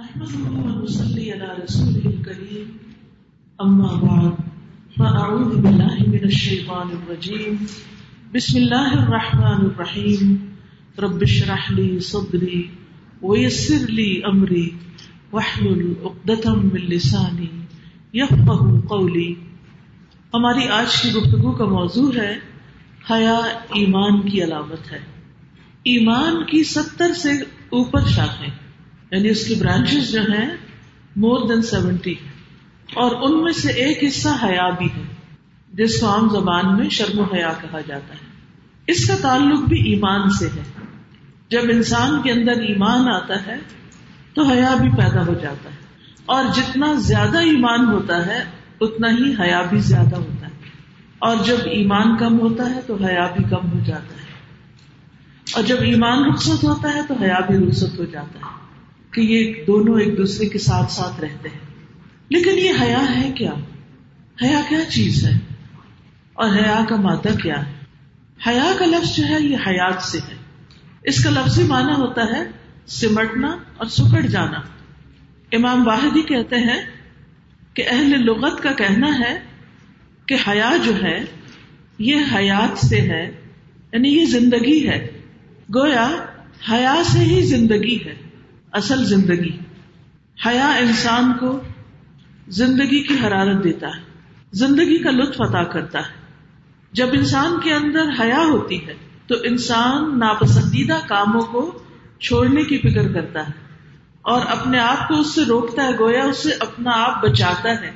نحمده ونصلي على رسوله الكريم. أما بعد، فأعوذ بالله من الشيطان الرجيم. بسم الله الرحمن الرحيم. رب اشرح لي صدري ويسر لي أمري. واحلل عقدة من لساني يفقه قولي. ہماری آج کی گفتگو کا موضوع ہے، حیا ایمان کی علامت ہے۔ ایمان کی ستر سے اوپر شاخیں۔ یعنی اس کی برانچز جو ہیں مور دین سیونٹی اور ان میں سے ایک حصہ حیا بھی ہے، جس کو عام زبان میں شرم و حیا کہا جاتا ہے۔ اس کا تعلق بھی ایمان سے ہے۔ جب انسان کے اندر ایمان آتا ہے، تو حیا بھی پیدا ہو جاتا ہے۔ اور جتنا زیادہ ایمان ہوتا ہے، اتنا ہی حیا بھی زیادہ ہوتا ہے۔ اور جب ایمان کم ہوتا ہے، تو حیا بھی کم ہو جاتا ہے۔ اور جب ایمان رخصت ہوتا ہے، تو حیا بھی رخصت ہو جاتا ہے۔ کہ یہ دونوں ایک دوسرے کے ساتھ ساتھ رہتے ہیں۔ لیکن یہ حیا ہے کیا؟ حیا کیا چیز ہے؟ اور حیا کا مادہ کیا ہے؟ حیا کا لفظ جو ہے یہ حیات سے ہے۔ اس کا لفظی معنی ہوتا ہے سمٹنا اور سکڑ جانا۔ امام واحدی کہتے ہیں کہ اہل لغت کا کہنا ہے کہ حیا جو ہے یہ حیات سے ہے یعنی یہ زندگی ہے۔ گویا حیا سے ہی زندگی ہے۔ اصل زندگی۔ حیا انسان کو زندگی کی حرارت دیتا ہے۔ زندگی کا لطف عطا کرتا ہے۔ جب انسان کے اندر حیا ہوتی ہے، تو انسان ناپسندیدہ کاموں کو چھوڑنے کی فکر کرتا ہے۔ اور اپنے آپ کو اس سے روکتا ہے، گویا اس سے اپنا آپ بچاتا ہے،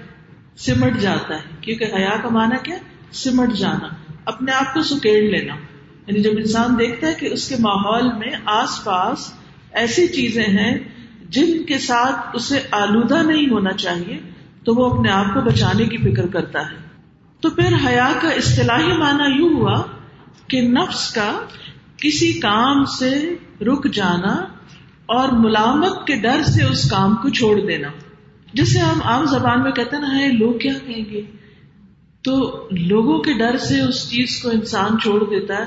سمٹ جاتا ہے۔ کیونکہ حیا کا مانا کیا؟ سمٹ جانا۔ اپنے آپ کو سکیڑ لینا۔ یعنی جب انسان دیکھتا ہے کہ اس کے ماحول میں آس پاس ایسی چیزیں ہیں جن کے ساتھ اسے آلودہ نہیں ہونا چاہیے، تو وہ اپنے آپ کو بچانے کی فکر کرتا ہے۔ تو پھر حیا کا اصطلاحی معنی یوں ہوا کہ نفس کا کسی کام سے رک جانا اور ملامت کے ڈر سے اس کام کو چھوڑ دینا۔ جسے ہم عام زبان میں کہتے نا ہے لوگ کیا کہیں گے؟ تو لوگوں کے ڈر سے اس چیز کو انسان چھوڑ دیتا ہے۔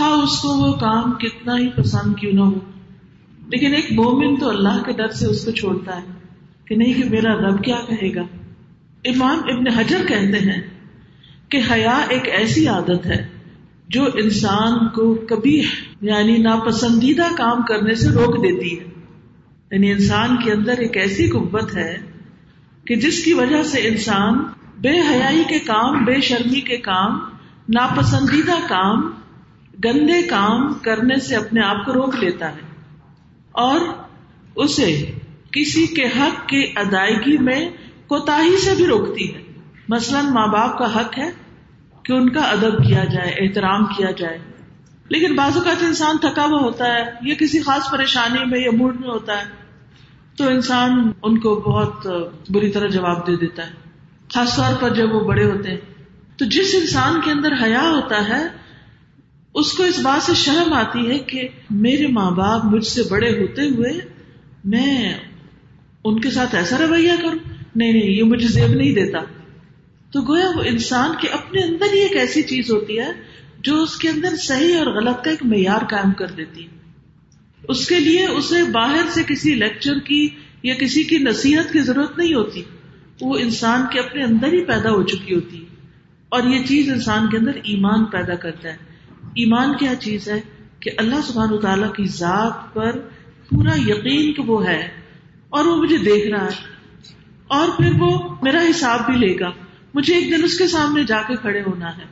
ہاں اس کو وہ کام کتنا ہی پسند کیوں نہ ہو۔ لیکن ایک مومن تو اللہ کے ڈر سے اس کو چھوڑتا ہے کہ نہیں کہ میرا رب کیا کہے گا؟ امام ابن حجر کہتے ہیں کہ حیا ایک ایسی عادت ہے جو انسان کو کبھی یعنی ناپسندیدہ کام کرنے سے روک دیتی ہے۔ یعنی انسان کے اندر ایک ایسی قوت ہے کہ جس کی وجہ سے انسان بے حیائی کے کام، بے شرمی کے کام، ناپسندیدہ کام، گندے کام کرنے سے اپنے آپ کو روک لیتا ہے۔ اور اسے کسی کے حق کی ادائیگی میں کوتا سے بھی روکتی ہے۔ مثلاً ماں باپ کا حق ہے کہ ان کا ادب کیا جائے، احترام کیا جائے۔ لیکن بعض اوقات انسان تھکا ہوا ہوتا ہے، یا کسی خاص پریشانی میں یا موڈ میں ہوتا ہے، تو انسان ان کو بہت بری طرح جواب دے دیتا ہے۔ خاص طور پر جب وہ بڑے ہوتے ہیں۔ تو جس انسان کے اندر حیا ہوتا ہے اس کو اس بات سے شرم آتی ہے کہ میرے ماں باپ مجھ سے بڑے ہوتے ہوئے میں ان کے ساتھ ایسا رویہ کروں؟ نہیں نہیں، یہ مجھے زیب نہیں دیتا۔ تو گویا وہ انسان کے اپنے اندر ہی ایک ایسی چیز ہوتی ہے جو اس کے اندر صحیح اور غلط کا ایک معیار قائم کر دیتی ہے۔ اس کے لیے اسے باہر سے کسی لیکچر کی یا کسی کی نصیحت کی ضرورت نہیں ہوتی۔ وہ انسان کے اپنے اندر ہی پیدا ہو چکی ہوتی۔ اور یہ چیز انسان کے اندر ایمان پیدا کرتا ہے۔ ایمان کیا چیز ہے کہ اللہ سبحان و تعالیٰ کی ذات پر پورا یقین کہ وہ ہے اور وہ مجھے دیکھ رہا ہے اور پھر وہ میرا حساب بھی لے گا۔ مجھے ایک دن اس کے سامنے جا کے کھڑے ہونا ہے۔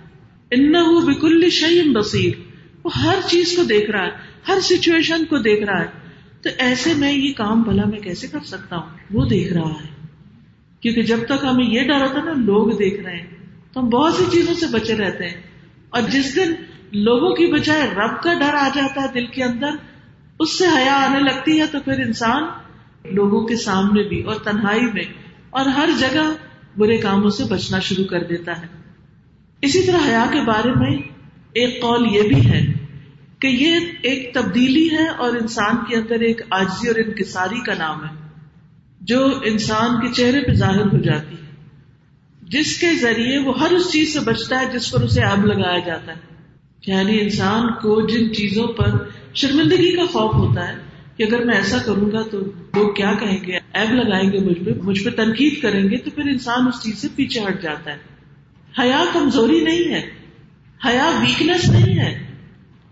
ان بکل شعیم بصیر۔ وہ ہر چیز کو دیکھ رہا ہے، ہر سچویشن کو دیکھ رہا ہے۔ تو ایسے میں یہ کام بھلا میں کیسے کر سکتا ہوں؟ وہ دیکھ رہا ہے۔ کیونکہ جب تک ہمیں یہ ڈر ہوتا ہے نا، لوگ دیکھ رہے ہیں۔ تو ہم بہت سی چیزوں سے بچے رہتے ہیں۔ اور جس دن لوگوں کی بجائے رب کا ڈر آ جاتا ہے دل کے اندر، اس سے حیا آنے لگتی ہے تو پھر انسان لوگوں کے سامنے بھی اور تنہائی میں اور ہر جگہ برے کاموں سے بچنا شروع کر دیتا ہے۔ اسی طرح حیا کے بارے میں ایک قول یہ بھی ہے کہ یہ ایک تبدیلی ہے اور انسان کے اندر ایک آجزی اور انکساری کا نام ہے، جو انسان کے چہرے پہ ظاہر ہو جاتی ہے۔ جس کے ذریعے وہ ہر اس چیز سے بچتا ہے جس پر اسے آب لگایا جاتا ہے۔ یعنی انسان کو جن چیزوں پر شرمندگی کا خوف ہوتا ہے کہ اگر میں ایسا کروں گا تو لوگ کیا کہیں گے؟ ایب لگائیں گے مجھ پہ مجھ پہ تنقید کریں گے تو پھر انسان اس چیز سے پیچھے ہٹ جاتا ہے۔ حیا کمزوری نہیں ہے، حیا ویکنیس نہیں ہے۔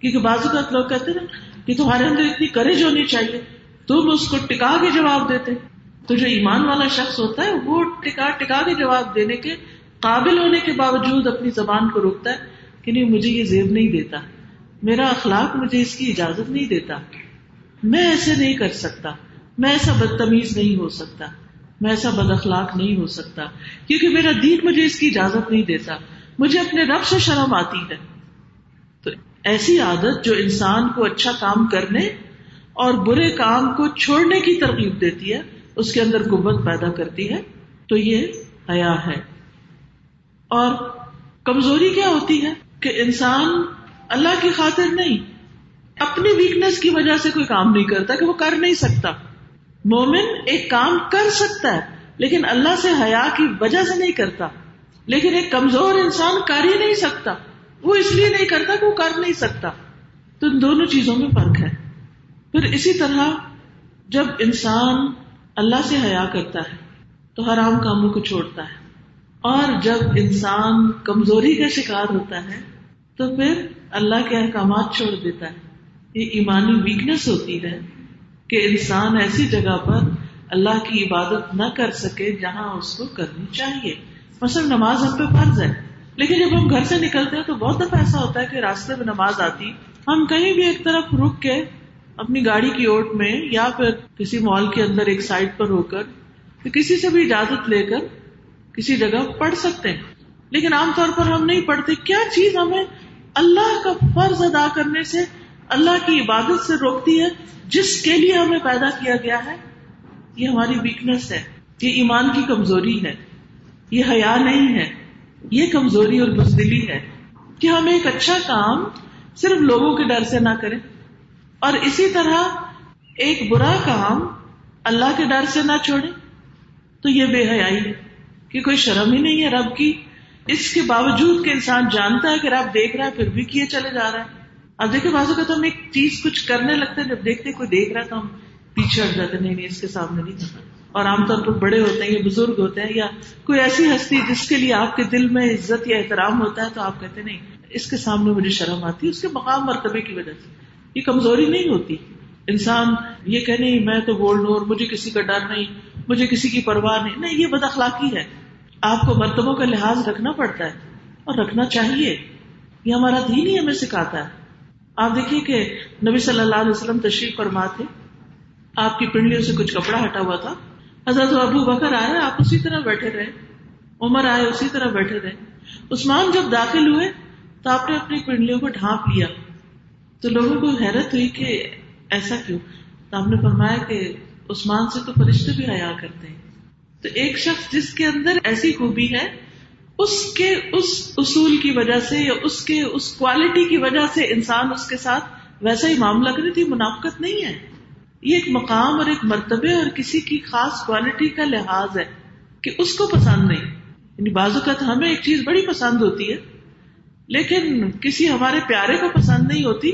کیونکہ بازو کا لوگ کہتے نا کہ تمہارے اندر اتنی کریج ہونی چاہیے، تم اس کو ٹکا کے جواب دیتے۔ تو جو ایمان والا شخص ہوتا ہے، وہ ٹکا ٹکا کے جواب دینے کے قابل ہونے کے باوجود اپنی زبان کو روکتا ہے۔ کہ نہیں مجھے یہ زیب نہیں دیتا۔ میرا اخلاق مجھے اس کی اجازت نہیں دیتا۔ میں ایسے نہیں کر سکتا۔ میں ایسا بدتمیز نہیں ہو سکتا۔ میں ایسا بد اخلاق نہیں ہو سکتا۔ کیونکہ میرا دین مجھے اس کی اجازت نہیں دیتا۔ مجھے اپنے رب سے شرم آتی ہے۔ تو ایسی عادت جو انسان کو اچھا کام کرنے اور برے کام کو چھوڑنے کی ترغیب دیتی ہے، اس کے اندر قوت پیدا کرتی ہے، تو یہ حیا ہے۔ اور کمزوری کیا ہوتی ہے؟ کہ انسان اللہ کی خاطر نہیں، اپنی ویکنیس کی وجہ سے کوئی کام نہیں کرتا کہ وہ کر نہیں سکتا۔ مومن ایک کام کر سکتا ہے، لیکن اللہ سے حیا کی وجہ سے نہیں کرتا۔ لیکن ایک کمزور انسان کر ہی نہیں سکتا۔ وہ اس لیے نہیں کرتا کہ وہ کر نہیں سکتا۔ تو ان دونوں چیزوں میں فرق ہے۔ پھر اسی طرح جب انسان اللہ سے حیا کرتا ہے، تو حرام کاموں کو چھوڑتا ہے۔ اور جب انسان کمزوری کا شکار ہوتا ہے، تو پھر اللہ کے احکامات چھوڑ دیتا ہے۔ یہ ایمانی ویکنیس ہوتی ہے کہ انسان ایسی جگہ پر اللہ کی عبادت نہ کر سکے جہاں اس کو کرنی چاہیے۔ مثلا نماز ہم پہ فرض ہے، لیکن جب ہم گھر سے نکلتے ہیں تو بہت دفعہ ایسا ہوتا ہے کہ راستے میں نماز آتی، ہم کہیں بھی ایک طرف رک کے اپنی گاڑی کی اوٹ میں یا پھر کسی مال کے اندر ایک سائڈ پر ہو کر کسی سے بھی اجازت لے کر کسی جگہ پڑھ سکتے ہیں۔ لیکن عام طور پر ہم نہیں پڑھتے۔ کیا چیز ہمیں اللہ کا فرض ادا کرنے سے، اللہ کی عبادت سے روکتی ہے، جس کے لیے ہمیں پیدا کیا گیا ہے؟ یہ ہماری ویکنیس ہے۔ یہ ایمان کی کمزوری ہے۔ یہ حیا نہیں ہے۔ یہ کمزوری اور بزدلی ہے۔ کہ ہم ایک اچھا کام صرف لوگوں کے ڈر سے نہ کریں۔ اور اسی طرح ایک برا کام اللہ کے ڈر سے نہ چھوڑے تو یہ بے حیائی ہے۔ کہ کوئی شرم ہی نہیں ہے رب کی۔ اس کے باوجود کہ انسان جانتا ہے کہ رب دیکھ رہا ہے، پھر بھی کیے چلے جا رہا ہے۔ اب دیکھیں بازو کا تو ہم ایک چیز کچھ کرنے لگتے ہیں، جب دیکھتے کوئی دیکھ رہا تو ہم پیچھے ہٹ جاتے نہیں نہیں، اس کے سامنے نہیں کرنا۔ اور عام طور پر بڑے ہوتے ہیں یا بزرگ ہوتے ہیں یا کوئی ایسی ہستی جس کے لیے آپ کے دل میں عزت یا احترام ہوتا ہے تو آپ کہتے نہیں، اس کے سامنے مجھے شرم آتی ہے، اس کے مقام مرتبے کی وجہ سے۔ یہ کمزوری نہیں ہوتی۔ انسان یہ کہ نہیں، میں تو بول دوں اور مجھے کسی کا ڈر نہیں، مجھے کسی کی پرواہ نہیں۔ نہیں، یہ بد اخلاقی ہے۔ آپ کو مرتبوں کا لحاظ رکھنا پڑتا ہے اور رکھنا چاہیے۔ یہ ہمارا دین ہی ہمیں سکھاتا ہے۔ آپ دیکھیے کہ نبی صلی اللہ علیہ وسلم تشریف فرما تھے۔ آپ کی پنڈلیوں سے کچھ کپڑا ہٹا ہوا تھا۔ حضرت ابو بکر آئے، آپ اسی طرح بیٹھے رہے۔ عمر آئے، اسی طرح بیٹھے رہے۔ عثمان جب داخل ہوئے تو آپ نے اپنی پنڈلیوں کو ڈھانپ لیا۔ تو لوگوں کو حیرت ہوئی کہ ایسا کیوں؟ تو آپ نے فرمایا کہ عثمان سے تو فرشتے بھی حیا کرتے ہیں۔ تو ایک شخص جس کے اندر ایسی خوبی ہے، اس کے، اس اصول کی وجہ سے یا اس کے، اس کوالٹی کی وجہ سے انسان اس کے ساتھ ویسا ہی معاملہ کرے تھی منافقت نہیں ہے۔ یہ ایک مقام اور ایک مرتبے اور کسی کی خاص کوالٹی کا لحاظ ہے کہ اس کو پسند نہیں۔ یعنی بعض اوقات ہمیں ایک چیز بڑی پسند ہوتی ہے، لیکن کسی ہمارے پیارے کو پسند نہیں ہوتی،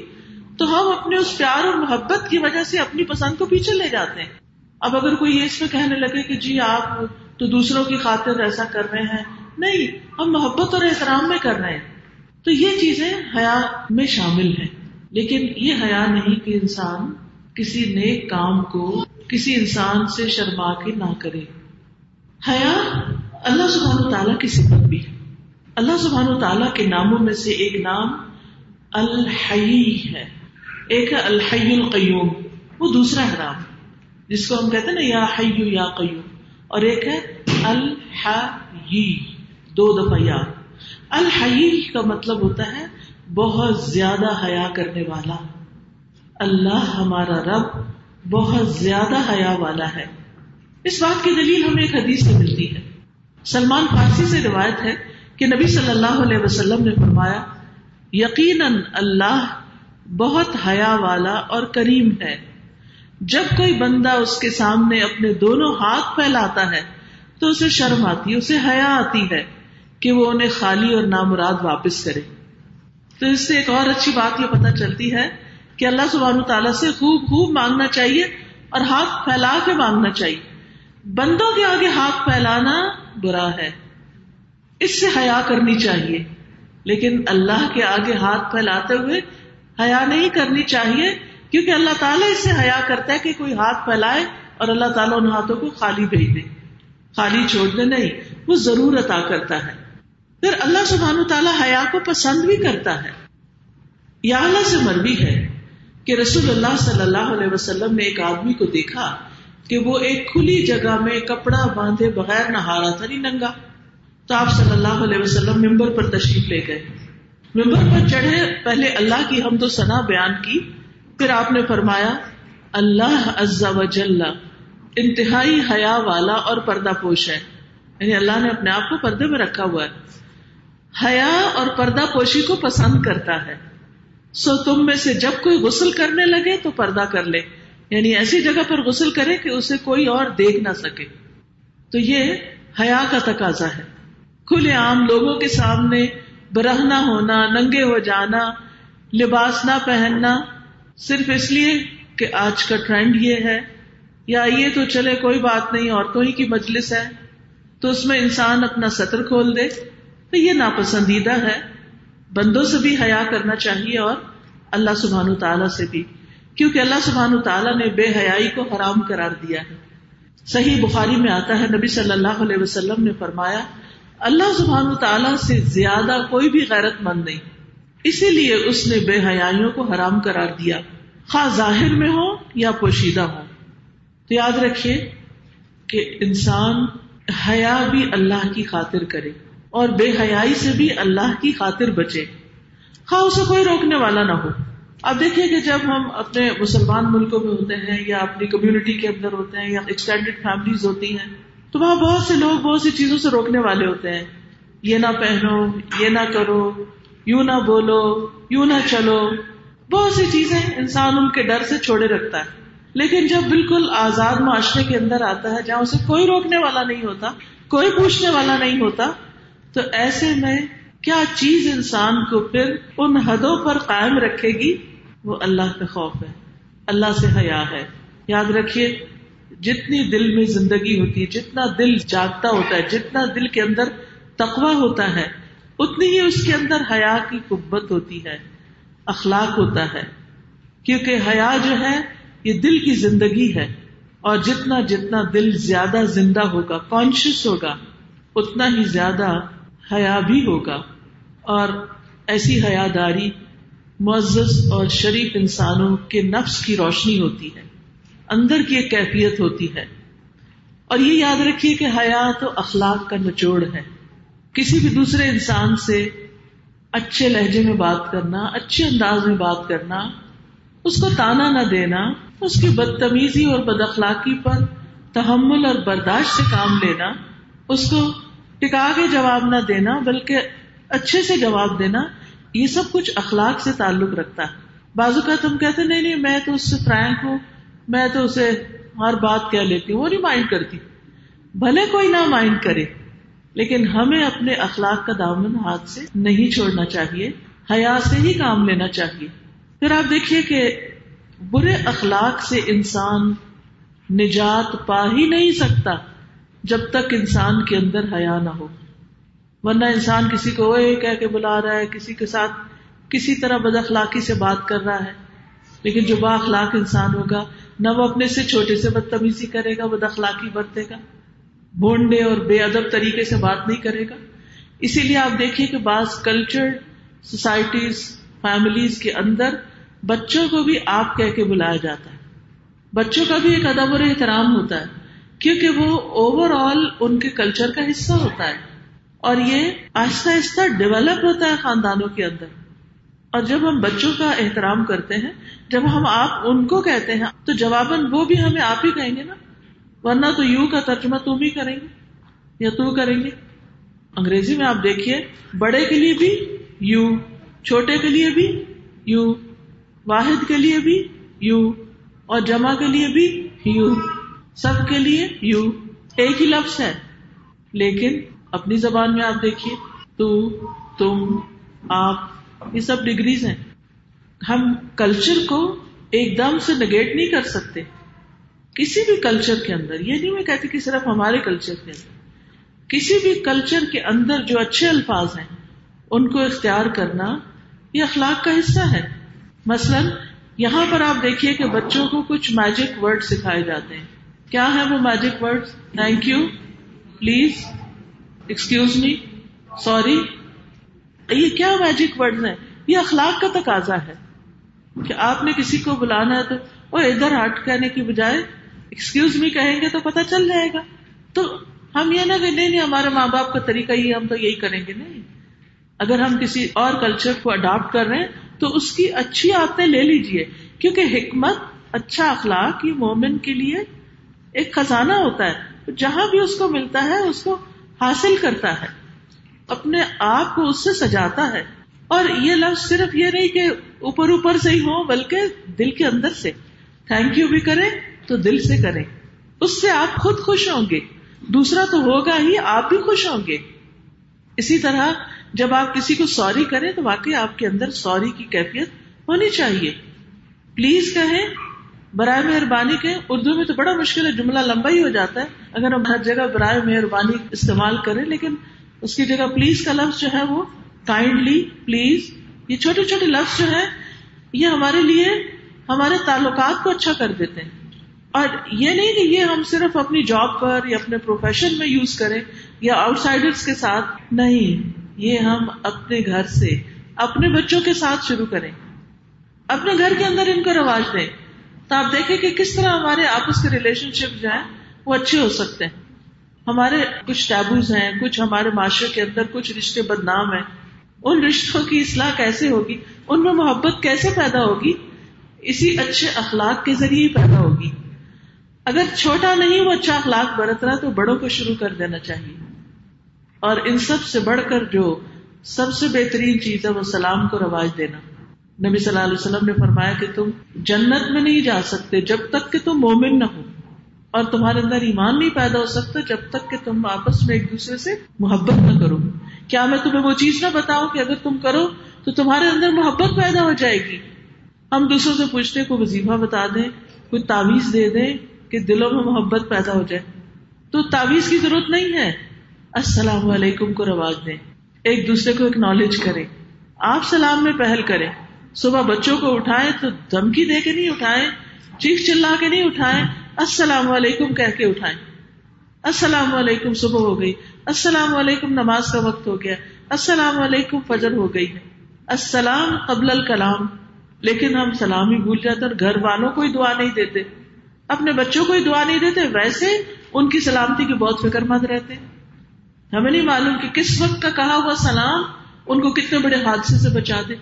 تو ہم اپنے اس پیار اور محبت کی وجہ سے اپنی پسند کو پیچھے لے جاتے ہیں۔ اب اگر کوئی اس میں کہنے لگے کہ جی آپ تو دوسروں کی خاطر ایسا کر رہے ہیں، نہیں، ہم محبت اور احترام میں کر رہے ہیں۔ تو یہ چیزیں حیا میں شامل ہیں۔ لیکن یہ حیا نہیں کہ انسان کسی نیک کام کو کسی انسان سے شرما کے نہ کرے۔ حیا اللہ سبحان و تعالیٰ کی صفت بھی ہے۔ اللہ سبحان و تعالیٰ کے ناموں میں سے ایک نام الحی ہے۔ ایک ہے الحی القیوم، وہ دوسرا ہے نام جس کو ہم کہتے ہیں نا، یا حیو یا قیوم۔ اور ایک ہے الحی دو دفعہ یاد۔ الحی کا مطلب ہوتا ہے بہت زیادہ حیا کرنے والا۔ اللہ ہمارا رب بہت زیادہ حیا والا ہے۔ اس بات کی دلیل ہمیں ایک حدیث سے ملتی ہے۔ سلمان فارسی سے روایت ہے کہ نبی صلی اللہ علیہ وسلم نے فرمایا، یقیناً اللہ بہت حیا والا اور کریم ہے۔ جب کوئی بندہ اس کے سامنے اپنے دونوں ہاتھ پھیلاتا ہے تو اسے شرم آتی ہے، اسے حیا آتی ہے کہ وہ انہیں خالی اور نامراد واپس کرے۔ تو اس سے ایک اور اچھی بات یہ پتا چلتی ہے کہ اللہ سبحانہ تعالیٰ سے خوب خوب مانگنا چاہیے اور ہاتھ پھیلا کے مانگنا چاہیے۔ بندوں کے آگے ہاتھ پھیلانا برا ہے۔ اس سے حیا کرنی چاہیے۔ لیکن اللہ کے آگے ہاتھ پھیلاتے ہوئے حیا نہیں کرنی چاہیے۔ کیونکہ اللہ تعالیٰ اس سے حیا کرتا ہے کہ کوئی ہاتھ پھیلائے اور اللہ تعالیٰ ان ہاتھوں کو خالی بھیج دے، خالی چھوڑ دے، نہیں، وہ ضرور عطا کرتا ہے۔ پھر اللہ سبحانہ تعالیٰ حیا کو پسند بھی کرتا ہے۔ یا اللہ سے مربی ہے کہ رسول اللہ صلی اللہ علیہ وسلم نے ایک آدمی کو دیکھا کہ وہ ایک کھلی جگہ میں کپڑا باندھے بغیر نہا رہا تھا، نہیں ننگا۔ تو آپ صلی اللہ علیہ وسلم ممبر پر تشریف لے گئے۔ ممبر پر چڑھے، پہلے اللہ کی حمد و ثنا بیان کی۔ پھر آپ نے فرمایا، اللہ عزا و جل انتہائی حیا والا اور پردہ پوش ہے۔ یعنی اللہ نے اپنے آپ کو پردے میں رکھا ہوا ہے۔ حیا اور پردہ پوشی کو پسند کرتا ہے۔ سو تم میں سے جب کوئی غسل کرنے لگے تو پردہ کر لے۔ یعنی ایسی جگہ پر غسل کرے کہ اسے کوئی اور دیکھ نہ سکے۔ تو یہ حیا کا تقاضا ہے۔ کھلے عام لوگوں کے سامنے برہنا ہونا، ننگے ہو جانا، لباس نہ پہننا صرف اس لیے کہ آج کا ٹرینڈ یہ ہے، یا یہ تو چلے کوئی بات نہیں، عورتوں ہی کی مجلس ہے، تو اس میں انسان اپنا سطر کھول دے۔ تو یہ ناپسندیدہ ہے۔ بندوں سے بھی حیا کرنا چاہیے اور اللہ سبحان تعالیٰ سے بھی، کیونکہ اللہ سبحان تعالیٰ نے بے حیائی کو حرام قرار دیا ہے۔ صحیح بخاری میں آتا ہے، نبی صلی اللہ علیہ وسلم نے فرمایا، اللہ سبحان تعالیٰ سے زیادہ کوئی بھی غیرت مند نہیں۔ اسی لیے اس نے بے حیائیوں کو حرام قرار دیا۔ خواہ ظاہر میں ہو یا پوشیدہ ہو۔ تو یاد رکھیے کہ انسان حیا بھی اللہ کی خاطر کرے اور بے حیائی سے بھی اللہ کی خاطر بچے۔ خواہ اسے کوئی روکنے والا نہ ہو۔ اب دیکھیے کہ جب ہم اپنے مسلمان ملکوں میں ہوتے ہیں یا اپنی کمیونٹی کے اندر ہوتے ہیں یا ایکسٹینڈیڈ فیملیز ہوتی ہیں، تو وہاں بہت سے لوگ بہت سی چیزوں سے روکنے والے ہوتے ہیں۔ یہ نہ پہنو، یہ نہ کرو۔ یوں نہ بولو، یوں نہ چلو۔ بہت سی چیزیں انسان ان کے ڈر سے چھوڑے رکھتا ہے۔ لیکن جب بالکل آزاد معاشرے کے اندر آتا ہے، جہاں اسے کوئی روکنے والا نہیں ہوتا، کوئی پوچھنے والا نہیں ہوتا، تو ایسے میں کیا چیز انسان کو پھر ان حدوں پر قائم رکھے گی؟ وہ اللہ کا خوف ہے۔ اللہ سے حیا ہے۔ یاد رکھیے، جتنی دل میں زندگی ہوتی ہے، جتنا دل جاگتا ہوتا ہے، جتنا دل کے اندر تقوا ہوتا ہے اتنی ہی اس کے اندر حیا کی قبت ہوتی ہے، اخلاق ہوتا ہے۔ کیونکہ حیا جو ہے، یہ دل کی زندگی ہے۔ اور جتنا جتنا دل زیادہ زندہ ہوگا کانشیس ہوگا، اتنا ہی زیادہ حیا بھی ہوگا۔ اور ایسی حیا داری معزز اور شریف انسانوں کے نفس کی روشنی ہوتی ہے۔ اندر کی ایک کیفیت ہوتی ہے۔ اور یہ یاد رکھیے کہ حیا تو اخلاق کا نچوڑ ہے۔ کسی بھی دوسرے انسان سے اچھے لہجے میں بات کرنا، اچھے انداز میں بات کرنا، اس کو تانا نہ دینا، اس کی بدتمیزی اور بد اخلاقی پر تحمل اور برداشت سے کام لینا، اس کو ٹکا کے جواب نہ دینا، بلکہ اچھے سے جواب دینا، یہ سب کچھ اخلاق سے تعلق رکھتا ہے۔ بازو کا تم کہتے نہیں نہیں، میں تو اس سے فرینک ہوں، میں تو اسے ہر بات کہہ لیتی ہوں، وہ نہیں مائنڈ کرتی۔ بھلے کوئی نہ مائنڈ کرے۔ لیکن ہمیں اپنے اخلاق کا دامن ہاتھ سے نہیں چھوڑنا چاہیے، حیا سے ہی کام لینا چاہیے۔ پھر آپ دیکھیے کہ برے اخلاق سے انسان نجات پا ہی نہیں سکتا جب تک انسان کے اندر حیا نہ ہو۔ ورنہ انسان کسی کو وہ کہہ کے بلا رہا ہے، کسی کے ساتھ کسی طرح بد اخلاقی سے بات کر رہا ہے۔ لیکن جو با اخلاق انسان ہوگا، نہ وہ اپنے سے چھوٹے سے بدتمیزی کرے گا، بد اخلاقی برتے گا۔ بھونڈے اور بے ادب طریقے سے بات نہیں کرے گا۔ اسی لیے آپ دیکھیے کہ بعض کلچر سوسائٹیز فیملیز کے اندر بچوں کو بھی آپ کہہ کے بلایا جاتا ہے۔ بچوں کا بھی ایک ادب اور احترام ہوتا ہے، کیونکہ وہ اوور آل ان کے کلچر کا حصہ ہوتا ہے۔ اور یہ آہستہ آہستہ ڈیولپ ہوتا ہے خاندانوں کے اندر۔ اور جب ہم بچوں کا احترام کرتے ہیں، جب ہم آپ ان کو کہتے ہیں، تو جواباً وہ بھی ہمیں آپ ہی کہیں گے نا۔ ورنہ تو یو کا ترجمہ تم ہی کریں گے یا تو کریں گے۔ انگریزی میں آپ دیکھیے، بڑے کے لیے بھی یو، چھوٹے کے لیے بھی یو، واحد کے لیے بھی یو، اور جمع کے لیے بھی یو، سب کے لیے یو۔ ایک ہی لفظ ہے۔ لیکن اپنی زبان میں آپ دیکھیے، تو، تم، آپ، یہ سب ڈگریز ہیں۔ ہم کلچر کو ایک دم سے نگیٹ نہیں کر سکتے۔ کسی بھی کلچر کے اندر، یہ نہیں میں کہتی کہ صرف ہمارے کلچر کے اندر، کسی بھی کلچر کے اندر جو اچھے الفاظ ہیں، ان کو اختیار کرنا یہ اخلاق کا حصہ ہے۔ مثلا، یہاں پر آپ دیکھیے کہ بچوں کو کچھ میجک ورڈ سکھائے جاتے ہیں۔ کیا ہے وہ magic word thank you please excuse me sorry یہ کیا میجک ورڈ ہے یہ اخلاق کا تقاضا ہے کہ آپ نے کسی کو بلانا ہے تو وہ ادھر ہٹ کہنے کی بجائے ایکسکیوز می کہیں گے تو پتا چل جائے گا۔ تو ہم یہ نہ کہ نہیں نہیں، ہمارے ماں باپ کا طریقہ ہی ہم تو یہی کریں گے، نہیں۔ اگر ہم کسی اور کلچر کو اڈاپٹ کر رہے ہیں، تو اس کی اچھی عادتیں لے لیجیے کیونکہ حکمت اچھا اخلاق یہ مومن کے لیے ایک خزانہ ہوتا ہے۔ جہاں بھی اس کو ملتا ہے، اس کو حاصل کرتا ہے۔ اپنے آپ کو اس سے سجاتا ہے۔ اور یہ لفظ صرف یہ نہیں کہ اوپر اوپر سے ہی ہو بلکہ دل کے اندر سے۔ تھینک یو بھی کریں۔ تو دل سے کریں۔ اس سے آپ خود خوش ہوں گے۔ دوسرا تو ہوگا ہی، آپ بھی خوش ہوں گے۔ اسی طرح جب آپ کسی کو سوری کریں تو واقعی آپ کے اندر سوری کی کیفیت ہونی چاہیے۔ پلیز کہیں، برائے مہربانی کے اردو میں تو بڑا مشکل ہے، جملہ لمبا ہی ہو جاتا ہے۔ اگر ہم ہر جگہ برائے مہربانی استعمال کریں، لیکن اس کی جگہ پلیز کا لفظ جو ہے وہ کائنڈلی پلیز یہ چھوٹے چھوٹے لفظ جو ہے یہ ہمارے لیے، ہمارے تعلقات کو اچھا کر دیتے ہیں۔ اور یہ نہیں کہ یہ ہم صرف اپنی جاب پر یا اپنے پروفیشن میں یوز کریں یا آؤٹ سائڈر کے ساتھ نہیں، یہ ہم اپنے گھر سے، اپنے بچوں کے ساتھ شروع کریں۔ اپنے گھر کے اندر ان کو رواج دیں۔ تو آپ دیکھیں کہ کس طرح ہمارے آپس کے ریلیشن شپ جو ہیں، وہ اچھے ہو سکتے ہیں۔ ہمارے کچھ ٹیبوز ہیں، کچھ ہمارے معاشرے کے اندر کچھ رشتے بدنام ہیں۔ ان رشتوں کی اصلاح کیسے ہوگی؟ ان میں محبت کیسے پیدا ہوگی؟ اسی اچھے اخلاق کے ذریعے ہی پیدا ہوگی۔ اگر چھوٹا نہیں وہ اچھا اخلاق برت رہا تو بڑوں کو شروع کر دینا چاہیے۔ اور ان سب سے بڑھ کر جو سب سے بہترین چیز ہے وہ سلام کو رواج دینا۔ نبی صلی اللہ علیہ وسلم نے فرمایا کہ تم جنت میں نہیں جا سکتے جب تک کہ تم مومن نہ ہو۔ اور تمہارے اندر ایمان نہیں پیدا ہو سکتا جب تک کہ تم آپس میں ایک دوسرے سے محبت نہ کرو۔ کیا میں تمہیں وہ چیز نہ بتاؤں کہ اگر تم کرو تو تمہارے اندر محبت پیدا ہو جائے گی۔ ہم دوسروں سے پوچھتے کو وظیفہ بتا دیں، کوئی تعویذ دے دیں کہ دلوں میں محبت پیدا ہو جائے۔ تو تعویذ کی ضرورت نہیں ہے۔ السلام علیکم کو رواج دیں۔ ایک دوسرے کو اکنالج کریں۔ آپ سلام میں پہل کریں۔ صبح بچوں کو اٹھائیں تو دھمکی دے کے نہیں اٹھائیں۔ چیخ چلا کے نہیں اٹھائیں۔ السلام علیکم کہہ کے اٹھائیں۔ السلام علیکم، صبح ہو گئی۔ السلام علیکم، نماز کا وقت ہو گیا۔ السلام علیکم، فجر ہو گئی ہے۔ السلام قبل الکلام۔ لیکن ہم سلام ہی بھول جاتے اور گھر والوں کو ہی دعا نہیں دیتے۔ اپنے بچوں کو ہی دعا نہیں دیتے، ویسے ان کی سلامتی کی بہت فکر مند رہتے۔ ہمیں نہیں معلوم کہ کس وقت کا کہا ہوا سلام ان کو کتنے بڑے حادثے سے بچا دے،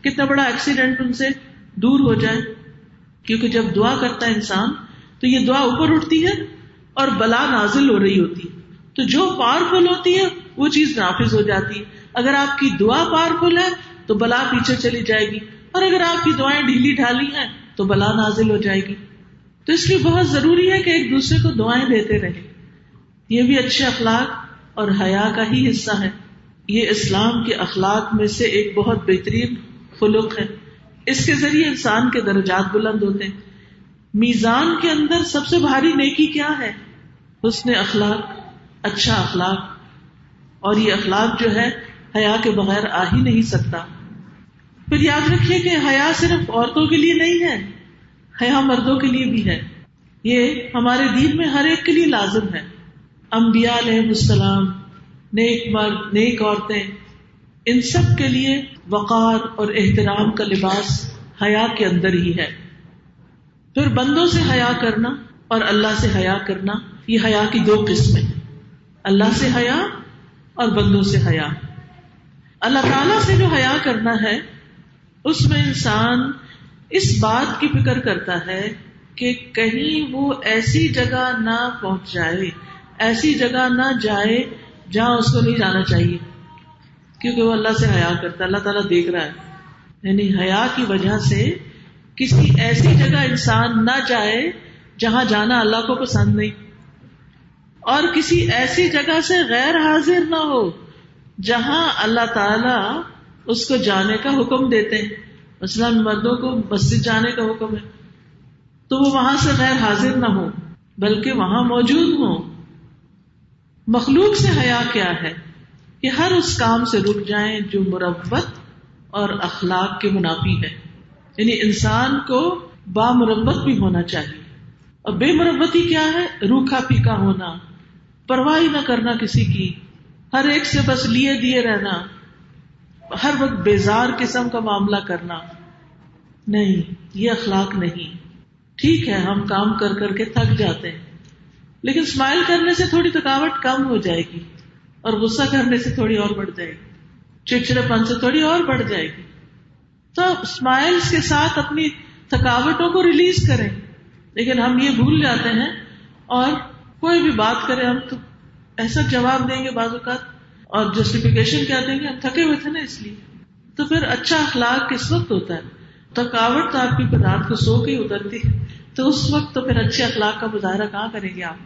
کتنا بڑا ایکسیڈنٹ ان سے دور ہو جائے۔ کیونکہ جب دعا کرتا ہے انسان، تو یہ دعا اوپر اٹھتی ہے اور بلا نازل ہو رہی ہوتی۔ ہے تو جو پاورفل ہوتی ہے، وہ چیز نافذ ہو جاتی۔ ہے اگر آپ کی دعا پاورفل ہے، تو بلا پیچھے چلی جائے گی۔ اور اگر آپ کی دعائیں ڈھیلی ڈھالی ہیں، تو بلا نازل ہو جائے گی۔ تو اس لیے بہت ضروری ہے کہ ایک دوسرے کو دعائیں دیتے رہے یہ بھی اچھے اخلاق اور حیا کا ہی حصہ ہے یہ اسلام کے اخلاق میں سے ایک بہت بہترین خلق ہے اس کے ذریعے انسان کے درجات بلند ہوتے ہیں۔ میزان کے اندر سب سے بھاری نیکی کیا ہے؟ حسن اخلاق اچھا اخلاق۔ اور یہ اخلاق جو ہے، حیا کے بغیر آ ہی نہیں سکتا۔ پھر یاد رکھیے کہ حیا صرف عورتوں کے لیے نہیں ہے۔ حیا مردوں کے لیے بھی ہے۔ یہ ہمارے دین میں ہر ایک کے لیے لازم ہے۔ امبیا علیہ السلام، نیک مرد، نیک عورتیں، ان سب کے لیے وقار اور احترام کا لباس حیا کے اندر ہی ہے۔ پھر بندوں سے حیا کرنا اور اللہ سے حیا کرنا، یہ حیا کی دو قسمیں اللہ سے حیا اور بندوں سے حیا۔ اللہ تعالی سے جو حیا کرنا ہے، اس میں انسان اس بات کی فکر کرتا ہے کہ کہیں وہ ایسی جگہ نہ پہنچ جائے، ایسی جگہ نہ جائے جہاں اس کو نہیں جانا چاہیے، کیونکہ وہ اللہ سے حیا کرتا ہے، اللہ تعالیٰ دیکھ رہا ہے۔ یعنی حیا کی وجہ سے کسی ایسی جگہ انسان نہ جائے جہاں جانا اللہ کو پسند نہیں۔ اور کسی ایسی جگہ سے غیر حاضر نہ ہو جہاں اللہ تعالی اس کو جانے کا حکم دیتے ہیں۔ مثلاً مردوں کو مسجد جانے کا حکم ہے، تو وہ وہاں سے غیر حاضر نہ ہو بلکہ وہاں موجود ہوں۔ مخلوق سے حیا کیا ہے کہ ہر اس کام سے رک جائیں جو مربت اور اخلاق کے منافی ہے یعنی انسان کو با مربت بھی ہونا چاہیے۔ اور بے مربتی کیا ہے؟ روکھا پھیکا ہونا پرواہ نہ کرنا کسی کی، ہر ایک سے بس لیے دیے رہنا۔ ہر وقت بیزار قسم کا معاملہ کرنا نہیں، یہ اخلاق نہیں۔ ٹھیک ہے، ہم کام کر کر کے تھک جاتے ہیں، لیکن اسمائل کرنے سے تھوڑی تھکاوٹ کم ہو جائے گی اور غصہ کرنے سے تھوڑی اور بڑھ جائے گی چڑچڑے پن سے تھوڑی اور بڑھ جائے گی۔ تو اسمائل کے ساتھ اپنی تھکاوٹوں کو ریلیز کریں۔ لیکن ہم یہ بھول جاتے ہیں اور کوئی بھی بات کرے، ہم تو ایسا جواب دیں گے بعض اوقات اور جسٹیفیکیشن کیا دیں گے؟ ہم تھکے ہوئے تھے نا اس لیے۔ تو پھر اچھا اخلاق کس وقت ہوتا ہے؟ تھکاوٹ تو آپ کی رات کو سو کے اترتی ہے۔ تو اس وقت تو پھر اچھے اخلاق کا مظاہرہ کہاں کریں گے آپ؟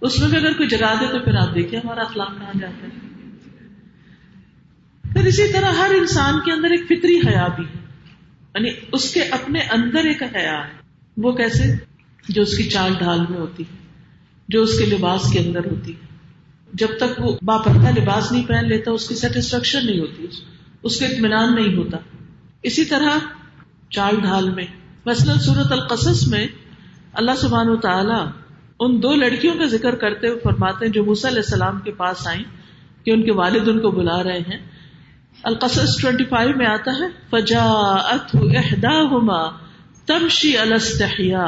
اس میں بھی اگر کوئی جگا دے تو پھر آپ دیکھیں ہمارا اخلاق کہاں جاتا ہے۔ پھر اسی طرح ہر انسان کے اندر ایک فطری حیا بھی ہے۔ یعنی اس کے اپنے اندر ایک حیا۔ ہے وہ کیسے؟ جو اس کی چال ڈھال میں ہوتی ہے، جو اس کے لباس کے اندر ہوتی ہے۔ جب تک وہ باپردہ لباس نہیں پہن لیتا، اس کی سیٹسفیکشن نہیں ہوتی، اس کا اطمینان نہیں ہوتا۔ اسی طرح چال ڈھال میں، مثلاً صورت القصص میں اللہ سبحان و تعالی ان دو لڑکیوں کا ذکر کرتے ہوئے فرماتے ہیں جو موسی علیہ السلام کے پاس آئیں، کہ ان کے والد ان کو بلا رہے ہیں۔ القصص ٹوینٹی فائیو میں آتا ہے فجا احدا ہوما تمشی الستحیا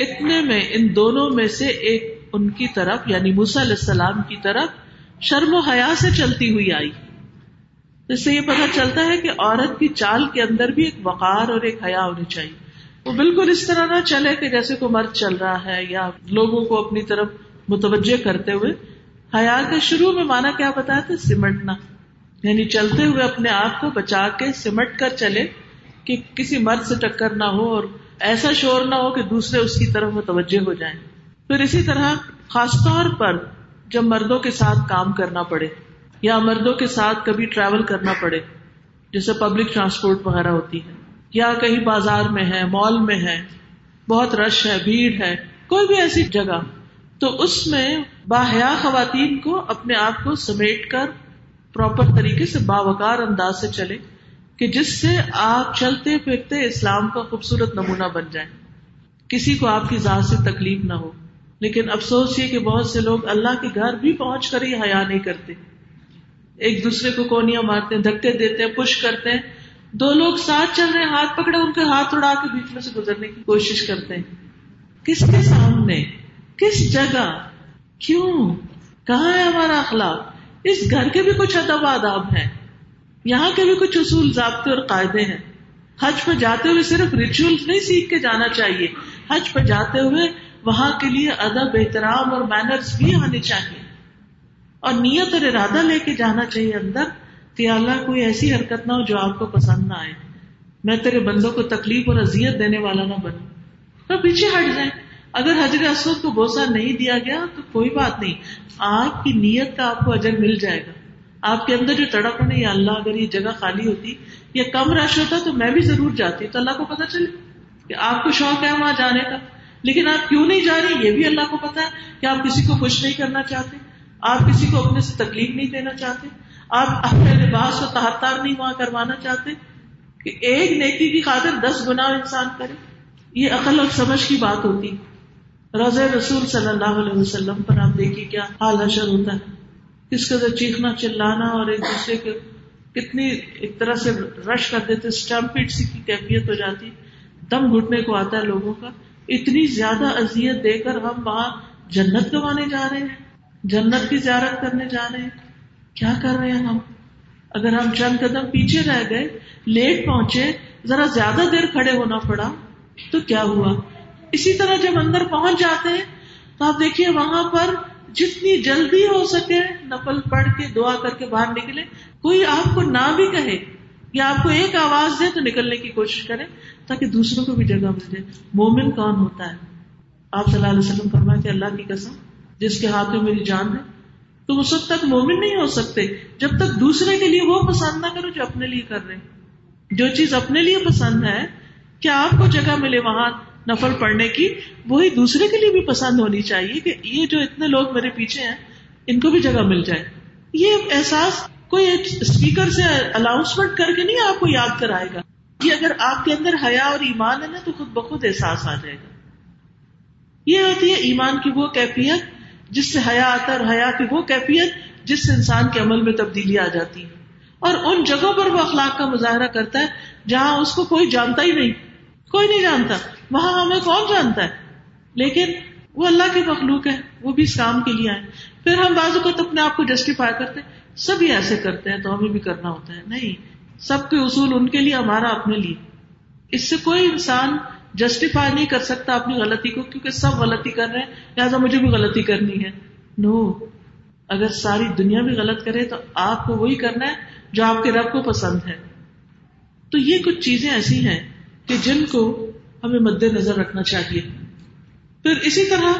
اتنے میں ان دونوں میں سے ایک ان کی طرف یعنی موسا علیہ السلام کی طرف شرم و حیا سے چلتی ہوئی آئی۔ اس سے یہ پتا چلتا ہے کہ عورت کی چال کے اندر بھی ایک وقار اور ایک حیا ہونی چاہیے۔ وہ بالکل اس طرح نہ چلے کہ جیسے کوئی مرد چل رہا ہے یا لوگوں کو اپنی طرف متوجہ کرتے ہوئے۔ حیا کے شروع میں مانا کیا بتایا تھا؟ سمٹنا۔ یعنی چلتے ہوئے اپنے آپ کو بچا کے سمٹ کر چلے کہ کسی مرد سے ٹکر نہ ہو اور ایسا شور نہ ہو کہ دوسرے اس کی طرف متوجہ ہو جائیں۔ پھر اسی طرح خاص طور پر جب مردوں کے ساتھ کام کرنا پڑے یا مردوں کے ساتھ کبھی ٹریول کرنا پڑے، جیسے پبلک ٹرانسپورٹ وغیرہ ہوتی ہے، یا کہیں بازار میں ہے مال میں ہے، بہت رش ہے، بھیڑ ہے، کوئی بھی ایسی جگہ، تو اس میں باحیا خواتین کو اپنے آپ کو سمیٹ کر پراپر طریقے سے باوقار انداز سے چلے کہ جس سے آپ چلتے پھرتے اسلام کا خوبصورت نمونہ بن جائیں۔ کسی کو آپ کی ذات سے تکلیف نہ ہو۔ لیکن افسوس یہ کہ بہت سے لوگ اللہ کے گھر بھی پہنچ کر ہی حیا نہیں کرتے۔ ایک دوسرے کو کونیاں مارتے ہیں، دھکے دیتے ہیں، پش کرتے ہیں۔ دو لوگ ساتھ چل رہے ہیں، ہاتھ پکڑے، ان کے ہاتھ اڑا کے بیچ میں سے گزرنے کی کوشش کرتے ہیں۔ کس کے سامنے؟ کس جگہ؟ کیوں؟ کہاں ہے ہمارا اخلاق؟ اس گھر کے بھی کچھ ادب آداب ہیں۔ یہاں کے بھی کچھ اصول، ضابطے اور قاعدے ہیں۔ حج پہ جاتے ہوئے صرف ریچول نہیں سیکھ کے جانا چاہیے۔ حج پہ جاتے ہوئے وہاں کے لیے ادب، احترام اور مینرس بھی آنے چاہیے۔ اور نیت اور ارادہ لے کے جانا چاہیے اندر کہ اللہ کوئی ایسی حرکت نہ ہو جو آپ کو پسند نہ آئے۔ میں تیرے بندوں کو تکلیف اور اذیت دینے والا نہ بنوں۔ تو پیچھے ہٹ جائیں۔ اگر حضر اسود کو بوسا نہیں دیا گیا تو کوئی بات نہیں۔ آپ کی نیت کا آپ کو اجر مل جائے گا۔ آپ کے اندر جو تڑپ ہے یا اللہ اگر یہ جگہ خالی ہوتی یا کم رش ہوتا تو میں بھی ضرور جاتی۔ تو اللہ کو پتا چلے کہ آپ کو شوق ہے وہاں جانے کا۔ لیکن آپ کیوں نہیں جا رہی یہ بھی اللہ کو پتا ہے کہ آپ کسی کو خوش نہیں کرنا چاہتے، آپ کسی کو اپنے سے تکلیف نہیں دینا چاہتے، آپ اپنے لباس کو تحتار نہیں وہاں کروانا چاہتے کہ ایک نیکی کی خاطر دس گنا انسان کرے۔ یہ عقل اور سمجھ کی بات ہوتی۔ روز رسول صلی اللہ علیہ وسلم پر آپ دیکھیے کیا حال حشر ہوتا ہے۔ کس قدر چیخنا، چلانا اور ایک دوسرے کے کتنی ایک طرح سے رش کر دیتے اسٹمپٹ سی کی کیفیت ہو جاتی۔ دم گھٹنے کو آتا ہے لوگوں کا۔ اتنی زیادہ اذیت دے کر ہم وہاں جنت گوانے جا رہے ہیں، جنت کی زیارت کرنے جا رہے ہیں۔ کیا کر رہے ہیں ہم؟ اگر ہم چند قدم پیچھے رہ گئے، لیٹ پہنچے، ذرا زیادہ دیر کھڑے ہونا پڑا، تو کیا ہوا؟ اسی طرح جب اندر پہنچ جاتے ہیں، تو آپ دیکھیے وہاں پر جتنی جلدی ہو سکے نفل پڑھ کے دعا کر کے باہر نکلے، کوئی آپ کو نہ بھی کہے۔ یا آپ کو ایک آواز دے تو نکلنے کی کوشش کرے تاکہ دوسروں کو بھی جگہ مل جائے مومن کون ہوتا ہے؟ آپ صلی اللہ علیہ وسلم فرمائے اللہ کی قسم، جس کے ہاتھ میں میری جان ہے، تو اس وقت تک مومن نہیں ہو سکتے۔ جب تک دوسرے کے لیے وہ پسند نہ کرو جو اپنے لیے کر رہے جو چیز اپنے لیے پسند ہے، کیا آپ کو جگہ ملے وہاں نفل پڑھنے کی؟ وہی دوسرے کے لیے بھی پسند ہونی چاہیے کہ یہ جو اتنے لوگ میرے پیچھے ہیں، ان کو بھی جگہ مل جائے۔ یہ احساس کوئی ایک اسپیکر سے اناؤنسمنٹ کر کے نہیں آپ کو یاد کرائے گا؟ یہ اگر آپ کے اندر حیا اور ایمان ہے نا تو خود بخود احساس آ جائے گا۔ یہ ہوتی ہے ایمان کی وہ کیفیت جس سے حیا آتا ہے اور حیا کی وہ کیفیت جس سے انسان کے عمل میں تبدیلی آ جاتی ہے۔ اور ان جگہوں پر وہ اخلاق کا مظاہرہ کرتا ہے جہاں اس کو کوئی جانتا ہی نہیں۔ کوئی نہیں جانتا۔ وہاں ہمیں کون جانتا ہے؟ لیکن وہ اللہ کے مخلوق ہے، وہ بھی اس کام کے لیے آئے۔ پھر ہم بازو کو تو اپنے آپ کو جسٹیفائی کرتے سبھی ایسے کرتے ہیں، تو ہمیں بھی کرنا ہوتا ہے۔ نہیں، سب کے اصول ان کے لیے، ہمارا اپنے لیے۔ اس سے کوئی انسان جسٹیفائی نہیں کر سکتا اپنی غلطی کو، کیونکہ سب غلطی کر رہے ہیں۔ لہٰذا مجھے بھی غلطی کرنی ہے۔ نو اگر ساری دنیا بھی غلط کرے تو آپ کو وہی کرنا ہے جو آپ کے رب کو پسند ہے۔ تو یہ کچھ چیزیں ایسی ہیں کہ جن کو ہمیں مد نظر رکھنا چاہیے۔ پھر اسی طرح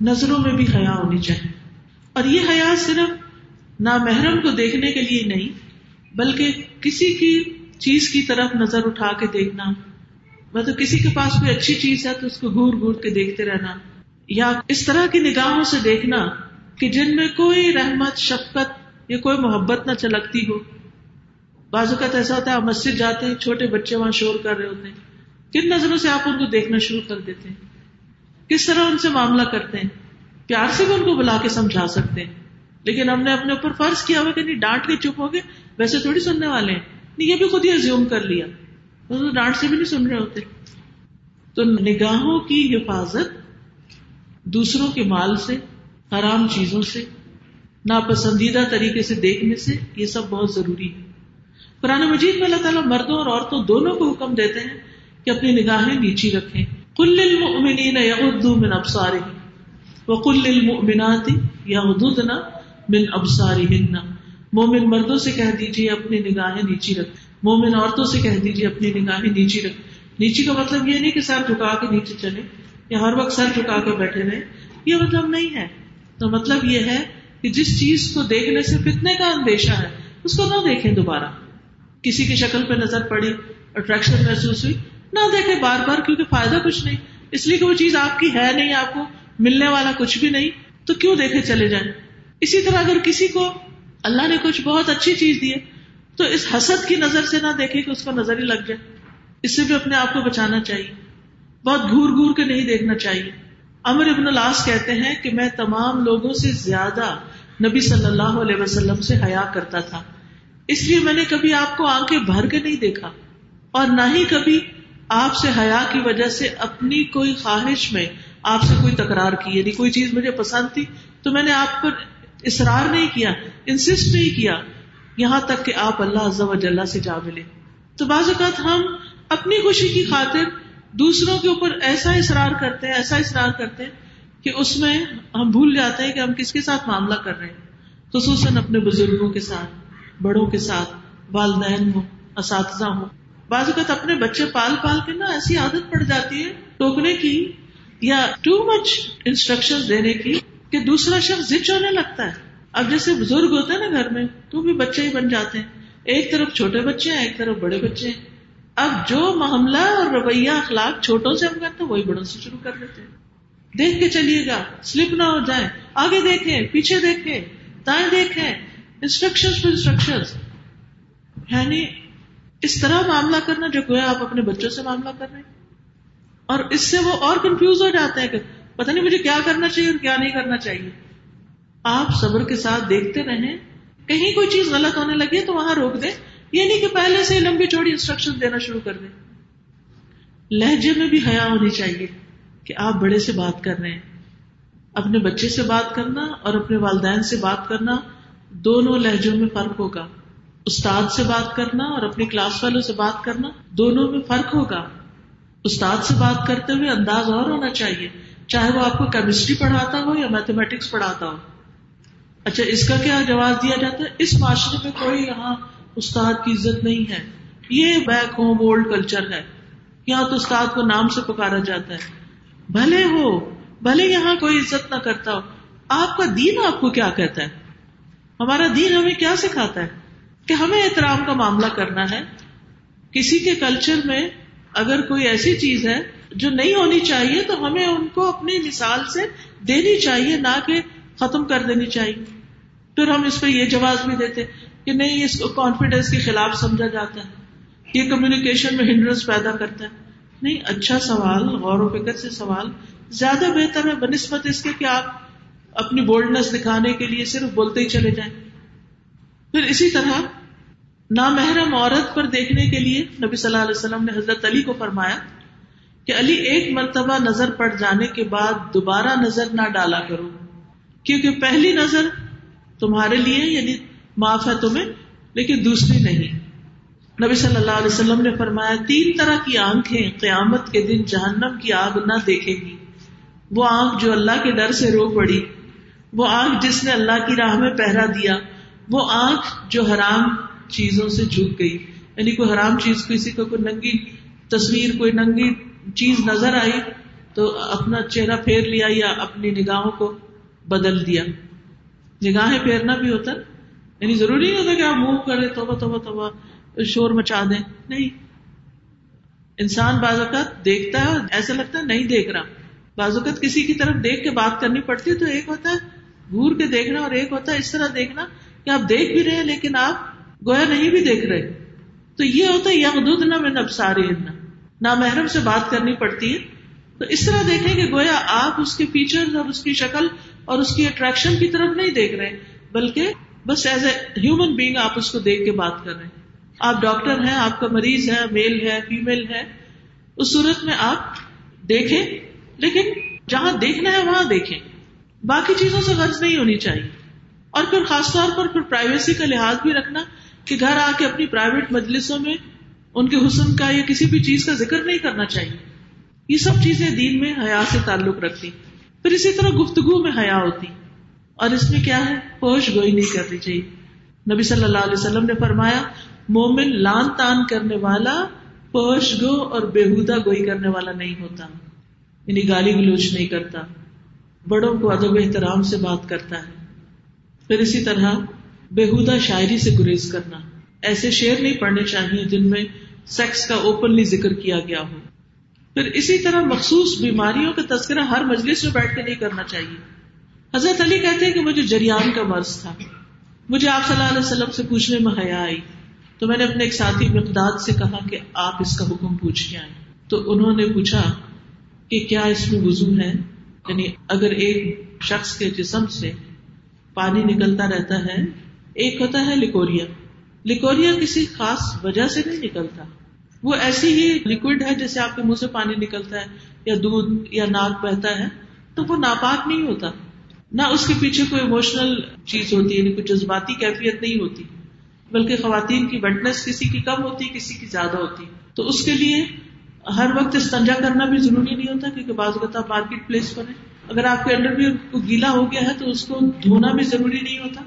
نظروں میں بھی حیا ہونی چاہیے۔ اور یہ حیا صرف نامحرم کو دیکھنے کے لیے نہیں، بلکہ کسی کی چیز کی طرف نظر اٹھا کے دیکھنا۔ مطلب کسی کے پاس کوئی اچھی چیز ہے تو اس کو گور گور کے دیکھتے رہنا۔ یا اس طرح کی نگاہوں سے دیکھنا کہ جن میں کوئی رحمت، شفقت یا کوئی محبت نہ چلکتی ہو۔ بعض اوقات ایسا ہوتا ہے آپ مسجد جاتے ہیں، چھوٹے بچے وہاں شور کر رہے ہوتے ہیں۔ کن نظروں سے آپ ان کو دیکھنا شروع کر دیتے ہیں؟ کس طرح ان سے معاملہ کرتے ہیں؟ پیار سے بھی ان کو بلا کے سمجھا سکتے ہیں۔ لیکن ہم نے اپنے اوپر فرض کیا ہوا کہ نہیں، ڈانٹ کے چپ ہو گئے۔ ویسے تھوڑی سننے والے ہیں۔ نہیں، یہ بھی خود ہی ازیوم کر لیا۔ ڈانٹ سے بھی نہیں سن رہے ہوتے۔ تو نگاہوں کی حفاظت دوسروں کے مال سے، حرام چیزوں سے، ناپسندیدہ طریقے سے دیکھنے سے، یہ سب بہت ضروری ہے۔ قرآن مجید میں اللہ تعالیٰ مردوں اور عورتوں دونوں کو حکم دیتے ہیں کہ اپنی نگاہیں نیچی رکھیں۔ کل المؤمنین یغضوا من ابصارهم وقل للمؤمنات یغضضن من ابصارهن۔ مومن مردوں سے کہہ دیجیے اپنی نگاہیں نیچی رکھ۔ مومن عورتوں سے کہہ دیجیے اپنی نگاہیں نیچی رکھ۔ نیچی کا مطلب یہ نہیں کہ سر جھکا کے نیچے چلے یا ہر وقت سر جھکا کے بیٹھے رہے۔ یہ مطلب نہیں ہے۔ تو مطلب یہ ہے کہ جس چیز کو دیکھنے سے فتنے کا اندیشہ ہے، اس کو نہ دیکھیں دوبارہ۔ کسی کی شکل پہ نظر پڑی اٹریکشن محسوس ہوئی، نہ دیکھیں بار بار کیونکہ فائدہ کچھ نہیں۔ اس لیے کہ وہ چیز آپ کی ہے نہیں، آپ کو ملنے والا کچھ بھی نہیں۔ تو کیوں دیکھے چلے جائیں؟ اسی طرح اگر کسی کو اللہ نے کچھ بہت اچھی چیز دی ہے، تو اس حسد کی نظر سے نہ دیکھے کہ اس کو نظر ہی لگ جائے۔ اس سے بھی اپنے آپ کو بچانا چاہیے۔ بہت گور گور کے نہیں دیکھنا چاہیے۔ امر ابن الاس کہتے ہیں کہ میں تمام لوگوں سے زیادہ نبی صلی اللہ علیہ وسلم سے حیا کرتا تھا۔ اس لیے میں نے کبھی آپ کو آنکھیں بھر کے نہیں دیکھا۔ اور نہ ہی کبھی آپ سے حیا کی وجہ سے اپنی کوئی خواہش میں آپ سے کوئی تکرار کی یعنی کوئی چیز مجھے پسند تھی، تو میں نے آپ پر اصرار نہیں کیا انسسٹ نہیں کیا، یہاں تک کہ آپ اللہ و جل سے جا ملے۔ تو بعض اوقات ہم اپنی خوشی کی خاطر دوسروں کے اوپر ایسا اصرار کرتے ہیں، ایسا اصرار کرتے ہیں کہ اس میں ہم بھول جاتے ہیں کہ ہم کس کے ساتھ معاملہ کر رہے ہیں۔ خصوصاً اپنے بزرگوں کے ساتھ، بڑوں کے ساتھ، والدین ہوں، اساتذہ ہوں۔ بعض اوقات اپنے بچے پال پال کے نا ایسی عادت پڑ جاتی ہے، ٹوکنے کی یا ٹو مچ انسٹرکشن دینے کی۔ کہ دوسرا شخص زچ ہونے لگتا ہے۔ اب جیسے بزرگ ہوتے ہیں نا گھر میں، تو بھی بچے ہی بن جاتے ہیں۔ ایک طرف چھوٹے بچے ہیں، ایک طرف بڑے بچے ہیں۔ اب جو معاملہ اور رویہ اخلاق چھوٹوں سے ہم کرتے ہیں، وہی بڑوں سے شروع کر دیتے ہیں۔ دیکھ کے چلیے گا، سلپ نہ ہو جائے آگے دیکھیں، پیچھے دیکھیں، دائیں دیکھیں۔ انسٹرکشن انسٹرکشن یعنی اس طرح معاملہ کرنا جو گویا آپ اپنے بچوں سے معاملہ کر رہے ہیں۔ اور اس سے وہ اور کنفیوز ہو جاتے ہیں کہ پتا نہیں مجھے کیا کرنا چاہیے اور کیا نہیں کرنا چاہیے۔ آپ صبر کے ساتھ دیکھتے رہیں۔ کہیں کوئی چیز غلط ہونے لگی تو وہاں روک دیں۔ یہ نہیں کہ پہلے سے لمبی چوڑی انسٹرکشن دینا شروع کر دیں۔ لہجے میں بھی حیا ہونی چاہیے کہ آپ بڑے سے بات کر رہے ہیں۔ اپنے بچے سے بات کرنا اور اپنے والدین سے بات کرنا دونوں لہجوں میں فرق ہوگا۔ استاد سے بات کرنا اور اپنی کلاس والوں سے بات کرنا دونوں میں فرق ہوگا۔ استاد سے بات کرتے ہوئے انداز اور ہونا چاہیے۔ چاہے وہ آپ کو کیمسٹری پڑھاتا ہو یا میتھمیٹکس پڑھاتا ہو۔ اچھا اس کا کیا جواب دیا جاتا ہے؟ اس معاشرے میں کوئی یہاں استاد کی عزت نہیں ہے۔ یہ بیک ہوم اولڈ کلچر ہے۔ یہاں تو استاد کو نام سے پکارا جاتا ہے۔ بھلے ہو، بھلے یہاں کوئی عزت نہ کرتا ہو۔ آپ کا دین آپ کو کیا کہتا ہے؟ ہمارا دین ہمیں کیا سکھاتا ہے؟ کہ ہمیں احترام کا معاملہ کرنا ہے۔ کسی کے کلچر میں اگر کوئی ایسی چیز ہے جو نہیں ہونی چاہیے تو ہمیں ان کو اپنی مثال سے دینی چاہیے، نہ کہ ختم کر دینی چاہیے۔ پھر ہم اس پہ یہ جواز بھی دیتے کہ نہیں، اس کو کانفیڈینس کے خلاف سمجھا جاتا ہے۔ یہ کمیونیکیشن میں ہنڈرنس پیدا کرتا ہے۔ نہیں اچھا سوال، غور و فکر سے سوال۔ زیادہ بہتر ہے بنسبت اس کے کہ آپ اپنی بولڈنس دکھانے کے لیے صرف بولتے ہی چلے جائیں۔ پھر اسی طرح نامحرم عورت پر دیکھنے کے لیے نبی صلی اللہ علیہ وسلم نے حضرت علی کو فرمایا کہ علی ایک مرتبہ نظر پڑ جانے کے بعد دوبارہ نظر نہ ڈالا کرو۔ کیونکہ پہلی نظر تمہارے لیے یعنی معاف ہے تمہیں، لیکن دوسری نہیں۔ نبی صلی اللہ علیہ وسلم نے فرمایا، تین طرح کی آنکھیں قیامت کے دن جہنم کی آگ نہ دیکھے گی۔ وہ آنکھ جو اللہ کے ڈر سے رو پڑی، وہ آنکھ جس نے اللہ کی راہ میں پہرا دیا، وہ آنکھ جو حرام چیزوں سے جھک گئی۔ یعنی کوئی حرام چیز کسی کو کوئی ننگی تصویر، کوئی ننگی چیز نظر آئی تو اپنا چہرہ پھیر لیا یا اپنی نگاہوں کو بدل دیا۔ نگاہیں پھیرنا بھی ہوتا یعنی ضروری نہیں ہوتا کہ آپ منہ کرے توبہ توبہ توبہ، شور مچا دیں۔ نہیں۔ انسان بعض اوقات دیکھتا ہے، ایسا لگتا ہے نہیں دیکھ رہا۔ بعض اوقات کسی کی طرف دیکھ کے بات کرنی پڑتی ہے تو ایک ہوتا ہے گور کے دیکھنا اور ایک ہوتا ہے اس طرح دیکھنا کہ آپ دیکھ بھی رہے ہیں لیکن آپ گویا نہیں بھی دیکھ رہے۔ تو یہ ہوتا ہے یا حدود نہ میں نب سارے نہ محرم سے بات کرنی پڑتی ہے۔ تو اس طرح دیکھیں کہ گویا آپ اس کے فیچر اور اس کی شکل اور اس کی اٹریکشن کی طرف نہیں دیکھ رہے بلکہ بس ایز اے ہیومن بینگ آپ اس کو دیکھ کے بات کر رہے ہیں۔ آپ ڈاکٹر ہیں، آپ کا مریض ہے میل ہے فیمل ہے، اس صورت میں آپ دیکھیں۔ لیکن جہاں دیکھنا ہے، وہاں دیکھیں۔ باقی چیزوں سے غرض نہیں ہونی چاہیے۔ اور پھر خاص طور پر پھر پرائیویسی کا لحاظ بھی رکھنا کہ گھر آ کے اپنی پرائیویٹ مجلسوں میں ان کے حسن کا یا کسی بھی چیز کا ذکر نہیں کرنا چاہیے۔ یہ سب چیزیں دین میں حیا سے تعلق رکھتی۔ پھر اسی طرح گفتگو میں حیا ہوتی۔ اور اس میں کیا ہے؟ پوش گوئی نہیں کرنی چاہیے۔ نبی صلی اللہ علیہ وسلم نے فرمایا، مومن لان تان کرنے والا پوش گو اور بےحدہ گوئی کرنے والا نہیں ہوتا۔ یعنی گالی گلوچ نہیں کرتا۔ بڑوں کو ادب احترام سے بات کرتا ہے۔ پھر اسی طرح بےحدہ شاعری سے گریز کرنا۔ ایسے شعر نہیں پڑھنے چاہیے جن میں سیکس کا اوپنلی ذکر کیا گیا ہو۔ پھر اسی طرح مخصوص بیماریوں کا تذکرہ ہر مجلس میں بیٹھ کے نہیں کرنا چاہیے۔ حضرت علی کہتے ہیں کہ مجھے جریان کا مرض تھا۔ مجھے آپ صلی اللہ علیہ وسلم سے پوچھنے میں حیا آئی۔ تو میں نے اپنے ایک ساتھی مقداد سے کہا کہ آپ اس کا حکم پوچھ کے آئے تو انہوں نے پوچھا کہ کیا اس میں وضو ہے؟ یعنی اگر ایک شخص کے جسم سے پانی نکلتا رہتا ہے، ایک ہوتا ہے لکوریا لکوریا کسی خاص وجہ سے نہیں نکلتا۔ وہ ایسی ہی لکوڈ ہے جیسے آپ کے منہ سے پانی نکلتا ہے، یا دودھ، یا ناک بہتا ہے، تو وہ ناپاک نہیں ہوتا۔ نہ اس کے پیچھے کوئی اموشنل چیز ہوتی ہے یعنی کوئی جذباتی کیفیت نہیں ہوتی، بلکہ خواتین کی وٹنس کسی کی کم ہوتی، کسی کی زیادہ ہوتی۔ تو اس کے لیے ہر وقت استنجا کرنا بھی ضروری نہیں ہوتا، کیونکہ بعض اوقات مارکیٹ پلیس پر اگر آپ کے انڈر بھی گیلا ہو گیا ہے، تو اس کو دھونا بھی ضروری نہیں ہوتا۔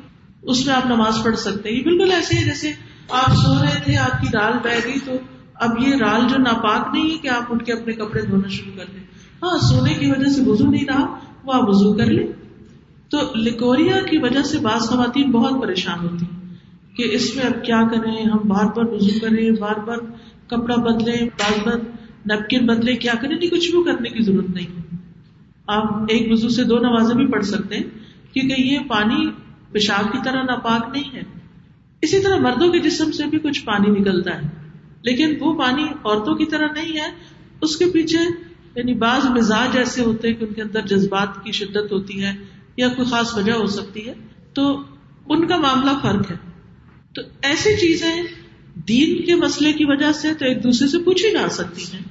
اس میں آپ نماز پڑھ سکتے ہیں۔ یہ بالکل ایسے ہے جیسے آپ سو رہے تھے، آپ کی رال بہ گئی تو اب یہ رال جو ناپاک نہیں ہے کہ آپ ان کے اپنے کپڑے دھونا شروع کر دیں۔ ہاں سونے کی وجہ سے وزو نہیں رہا، وہ آپ وزو کر لیں۔ تو لکوریا کی وجہ سے بعض خواتین بہت پریشان ہوتی کہ اس میں اب کیا کریں، ہم بار بار وزو کریں، بار بار کپڑا بدلیں، بار بار نیپکن بدلے کیا کریں؟ نہیں، کچھ بھی کرنے کی ضرورت نہیں۔ آپ ایک وزو سے دو نوازیں بھی پڑھ سکتے ہیں، کیونکہ یہ پانی پیشاب کی طرح ناپاک نہیں ہے۔ اسی طرح مردوں کے جسم سے بھی کچھ پانی نکلتا ہے۔ لیکن وہ پانی عورتوں کی طرح نہیں ہے۔ اس کے پیچھے یعنی بعض مزاج ایسے ہوتے ہیں کہ ان کے اندر جذبات کی شدت ہوتی ہے یا کوئی خاص وجہ ہو سکتی ہے۔ تو ان کا معاملہ فرق ہے۔ تو ایسی چیزیں دین کے مسئلے کی وجہ سے تو ایک دوسرے سے پوچھی جا سکتی ہیں۔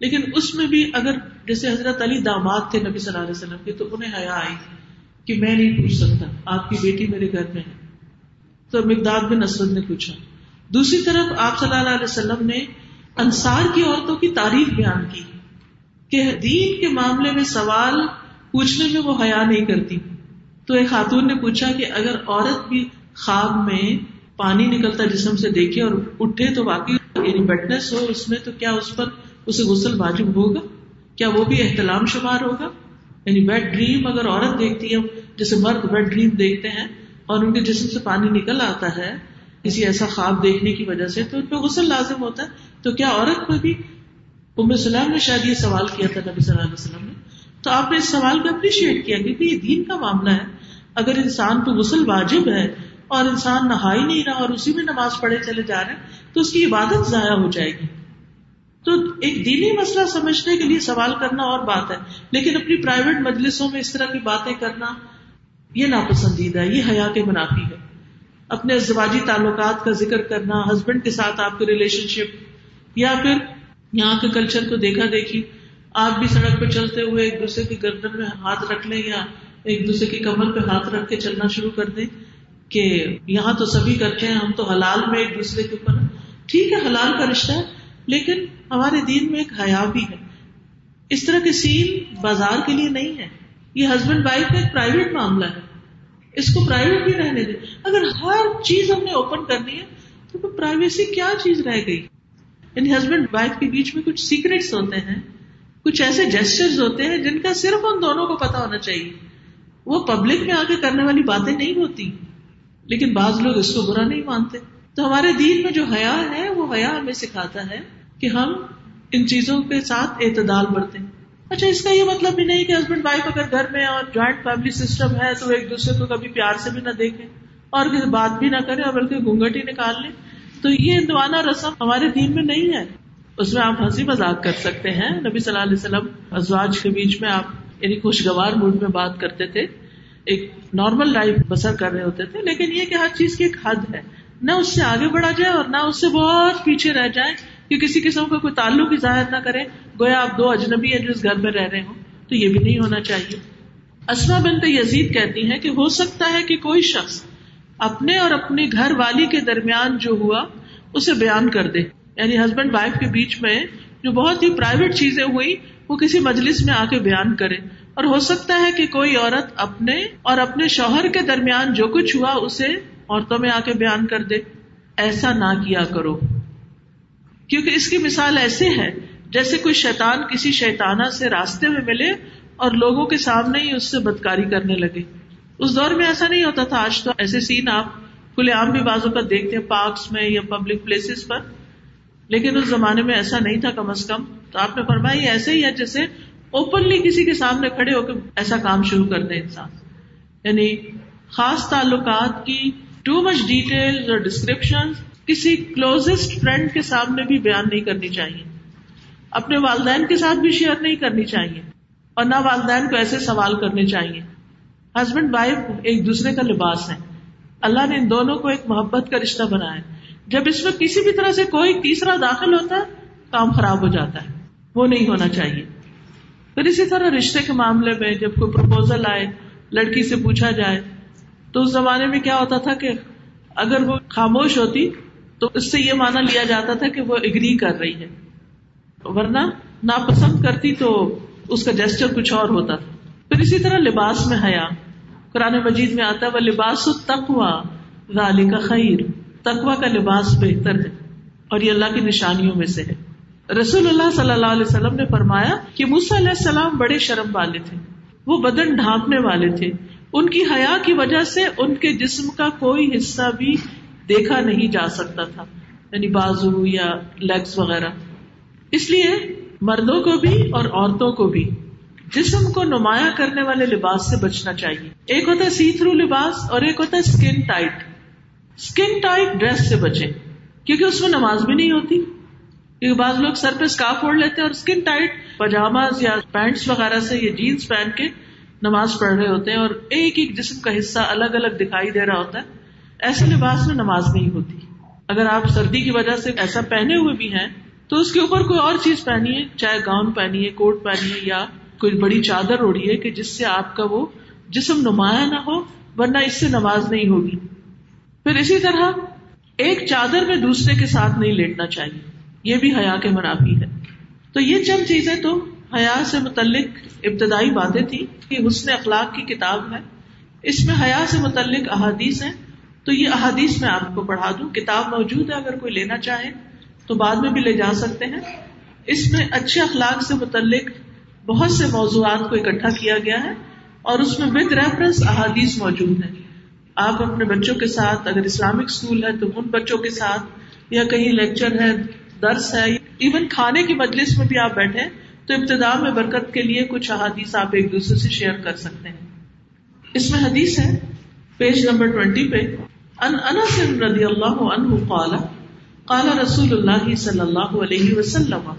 لیکن اس میں بھی اگر جیسے حضرت علی داماد تھے نبی صلی اللہ علیہ وسلم کے تو انہیں حیا آئی۔ کہ میں نہیں پوچھ سکتا، آپ کی بیٹی میرے گھر میں ہے۔ تو مقداد بن اسود نے پوچھا۔ دوسری طرف آپ صلی اللہ علیہ وسلم نے انصار کی عورتوں کی تعریف بیان کی کہ دین کے معاملے میں سوال پوچھنے میں وہ حیا نہیں کرتی۔ تو ایک خاتون نے پوچھا کہ اگر عورت بھی خواب میں پانی نکلتا جسم سے دیکھے اور اٹھے تو واقعی یعنی بیٹنس ہو اس میں، تو کیا اس پر اسے غسل واجب ہوگا؟ کیا وہ بھی احتلام شمار ہوگا؟ یعنی ویٹ ڈریم اگر عورت دیکھتی ہے جیسے مرد ویٹ ڈریم دیکھتے ہیں اور ان کے جسم سے پانی نکل آتا ہے، کسی ایسا خواب دیکھنے کی وجہ سے، تو ان پہ غسل لازم ہوتا ہے۔ تو کیا عورت کو بھی، ام سلام نے شاید یہ سوال کیا تھا نبی صلی اللہ علیہ وسلم نے۔ تو آپ نے اس سوال کو اپریشیٹ کیا کیونکہ یہ دین کا معاملہ ہے۔ اگر انسان پہ غسل واجب ہے اور انسان نہا ہی نہیں رہا اور اسی میں نماز پڑھے چلے جا رہے ہیں، تو اس کی عبادت ضائع ہو جائے گی۔ تو ایک دینی مسئلہ سمجھنے کے لیے سوال کرنا اور بات ہے، لیکن اپنی پرائیویٹ مجلسوں میں اس طرح کی باتیں کرنا، یہ ناپسندیدہ ہے، یہ حیا کے منافی ہے۔ اپنے ازدواجی تعلقات کا ذکر کرنا ہسبینڈ کے ساتھ آپ کے ریلیشن شپ یا پھر یہاں کے کلچر کو دیکھا دیکھی، آپ بھی سڑک پہ چلتے ہوئے ایک دوسرے کی گردن میں ہاتھ رکھ لیں یا ایک دوسرے کی کمر پہ ہاتھ رکھ کے چلنا شروع کر دیں کہ یہاں تو سبھی کرتے ہیں، ہم تو حلال میں ایک دوسرے کے اوپر ٹھیک ہے، حلال کا رشتہ ہے لیکن ہمارے دین میں ایک حیا بھی ہے۔ اس طرح کے سین بازار کے لیے نہیں ہے یہ ہسبینڈ وائف کا ایک پرائیویٹ معاملہ ہے۔ اس کو پرائیویٹ بھی رہنے دیں۔ اگر ہر چیز ہم نے اوپن کرنی ہے، تو پرائیویسی کیا چیز رہ گئی؟ یعنی ہسبینڈ وائف کے بیچ میں کچھ سیکرٹس ہوتے ہیں، کچھ ایسے جیسٹرز ہوتے ہیں جن کا صرف ان دونوں کو پتا ہونا چاہیے۔ وہ پبلک میں آ کے کرنے والی باتیں نہیں ہوتی، لیکن بعض لوگ اس کو برا نہیں مانتے۔ تو ہمارے دین میں جو حیا ہے، وہ حیا ہمیں سکھاتا ہے۔ کہ ہم ان چیزوں کے ساتھ اعتدال برتے اچھا اس کا یہ مطلب بھی نہیں کہ ہسبینڈ وائف اگر گھر میں اور جوائنٹ فیملی سسٹم ہے تو ایک دوسرے کو کبھی پیار سے بھی نہ دیکھیں اور کسی بات بھی نہ کرے اور بلکہ گھونگٹ ہی نکال لیں۔ تو یہ ہندوانہ رسم ہمارے دین میں نہیں ہے۔ اس میں آپ ہنسی مذاق کر سکتے ہیں۔ نبی صلی اللہ علیہ وسلم ازواج کے بیچ میں آپ یعنی خوشگوار موڈ میں بات کرتے تھے۔ ایک نارمل لائف بسر کر رہے ہوتے تھے۔ لیکن یہ کہ ہر چیز کی ایک حد ہے۔ نہ اس سے آگے بڑھا جائے اور نہ اس سے بہت پیچھے رہ جائے کہ کسی قسم کا کوئی تعلق ہی ظاہر نہ کرے، گویا آپ دو اجنبی ہیں جو اس گھر میں رہ رہے ہوں، تو یہ بھی نہیں ہونا چاہیے۔ اسما بنت یزید کہتی ہیں کہ ہو سکتا ہے کہ کوئی شخص اپنے اور اپنے گھر والی کے درمیان جو ہوا، اسے بیان کر دے۔ یعنی ہسبینڈ وائف کے بیچ میں جو بہت ہی پرائیویٹ چیزیں ہوئی، وہ کسی مجلس میں آ کے بیان کرے۔ اور ہو سکتا ہے کہ کوئی عورت اپنے اور اپنے شوہر کے درمیان جو کچھ ہوا، اسے عورتوں میں آ کے بیان کر دے۔ ایسا نہ کیا کرو۔ کیونکہ اس کی مثال ایسے ہے، جیسے کوئی شیطان کسی شیطانہ سے راستے میں ملے اور لوگوں کے سامنے ہی اس سے بدکاری کرنے لگے۔ اس دور میں ایسا نہیں ہوتا تھا، آج تو ایسے سین آپ کھلے عام بھی بازو کا دیکھتے ہیں، پارکس میں یا پبلک پلیسز پر۔ لیکن اس زمانے میں ایسا نہیں تھا کم از کم۔ تو آپ نے فرمایا ایسے ہی ہے جیسے اوپنلی کسی کے سامنے کھڑے ہو کے ایسا کام شروع کر دے انسان۔ یعنی خاص تعلقات کی ٹو مچ ڈیٹیل اور ڈسکرپشن کسی کلوزسٹ فرینڈ کے سامنے بھی بیان نہیں کرنی چاہیے۔ اپنے والدین کے ساتھ بھی شیئر نہیں کرنی چاہیے۔ اور نہ والدین کو ایسے سوال کرنے چاہیے۔ ہسبینڈ وائف ایک دوسرے کا لباس ہے۔ اللہ نے ان دونوں کو ایک محبت کا رشتہ بنایا جب اس میں کسی بھی طرح سے کوئی تیسرا داخل ہوتا ہے، کام خراب ہو جاتا ہے۔ وہ نہیں ہونا چاہیے۔ پھر اسی طرح رشتے کے معاملے میں جب کوئی پرپوزل آئے، لڑکی سے پوچھا جائے، تو اس زمانے میں کیا ہوتا تھا کہ اگر وہ خاموش ہوتی تو اس سے یہ مانا لیا جاتا تھا کہ وہ اگری کر رہی ہے۔ ورنہ ناپسند کرتی تو اس کا جسچر کچھ اور ہوتا تھا۔ پھر اسی طرح لباس میں حیا۔ قرآن مجید میں آتا ہے وہ لباس تقوا غالی کا خیر تقوا کا لباس بہتر ہے اور یہ اللہ کی نشانیوں میں سے ہے۔ رسول اللہ صلی اللہ علیہ وسلم نے فرمایا کہ موسا علیہ السلام بڑے شرم والے تھے۔ وہ بدن ڈھانپنے والے تھے۔ ان کی حیا کی وجہ سے ان کے جسم کا کوئی حصہ بھی دیکھا نہیں جا سکتا تھا یعنی بازو یا لیگس وغیرہ۔ اس لیے مردوں کو بھی اور عورتوں کو بھی جسم کو نمایاں کرنے والے لباس سے بچنا چاہیے۔ ایک ہوتا ہے سی تھرو لباس اور ایک ہوتا ہے skin tight skin tight dress سے بچے کیونکہ اس میں نماز بھی نہیں ہوتی۔ کیونکہ بعض لوگ سر پہ اسکارف اوڑھ لیتے ہیں اور اسکن ٹائٹ پاجاماز یا پینٹس وغیرہ سے یا جینس پہن کے نماز پڑھ رہے ہوتے ہیں اور ایک ایک جسم کا حصہ الگ الگ دکھائی دے رہا ہوتا ہے۔ ایسے لباس میں نماز نہیں ہوتی۔ اگر آپ سردی کی وجہ سے ایسا پہنے ہوئے بھی ہیں، تو اس کے اوپر کوئی اور چیز پہنی ہے چاہے گاؤن پہنی ہے کوٹ پہنی ہے یا کوئی بڑی چادر اوڑی ہے کہ جس سے آپ کا وہ جسم نمایاں نہ ہو، ورنہ اس سے نماز نہیں ہوگی۔ پھر اسی طرح ایک چادر میں دوسرے کے ساتھ نہیں لیٹنا چاہیے۔ یہ بھی حیا کے منافی ہے۔ تو یہ چند چیزیں تو حیا سے متعلق ابتدائی باتیں تھی کہ حسن اخلاق کی کتاب ہے۔ اس میں حیا سے متعلق احادیث ہیں۔ تو یہ احادیث میں آپ کو پڑھا دوں۔ کتاب موجود ہے، اگر کوئی لینا چاہے تو بعد میں بھی لے جا سکتے ہیں۔ اس میں اچھے اخلاق سے متعلق بہت سے موضوعات کو اکٹھا کیا گیا ہے اور اس میں ود ریفرنس احادیث موجود ہے آپ اپنے بچوں کے ساتھ، اگر اسلامک اسکول ہے تو ان بچوں کے ساتھ، یا کہیں لیکچر ہے، درس ہے ایون کھانے کی مجلس میں بھی آپ بیٹھے تو ابتدا میں برکت کے لیے کچھ احادیث آپ ایک دوسرے سے شیئر کر سکتے ہیں۔ اس میں حدیث ہے پیج نمبر ٹوینٹی پہ۔ ان انس رضی اللہ عنہ قال قال رسول اللہ صلی اللہ علیہ وسلم،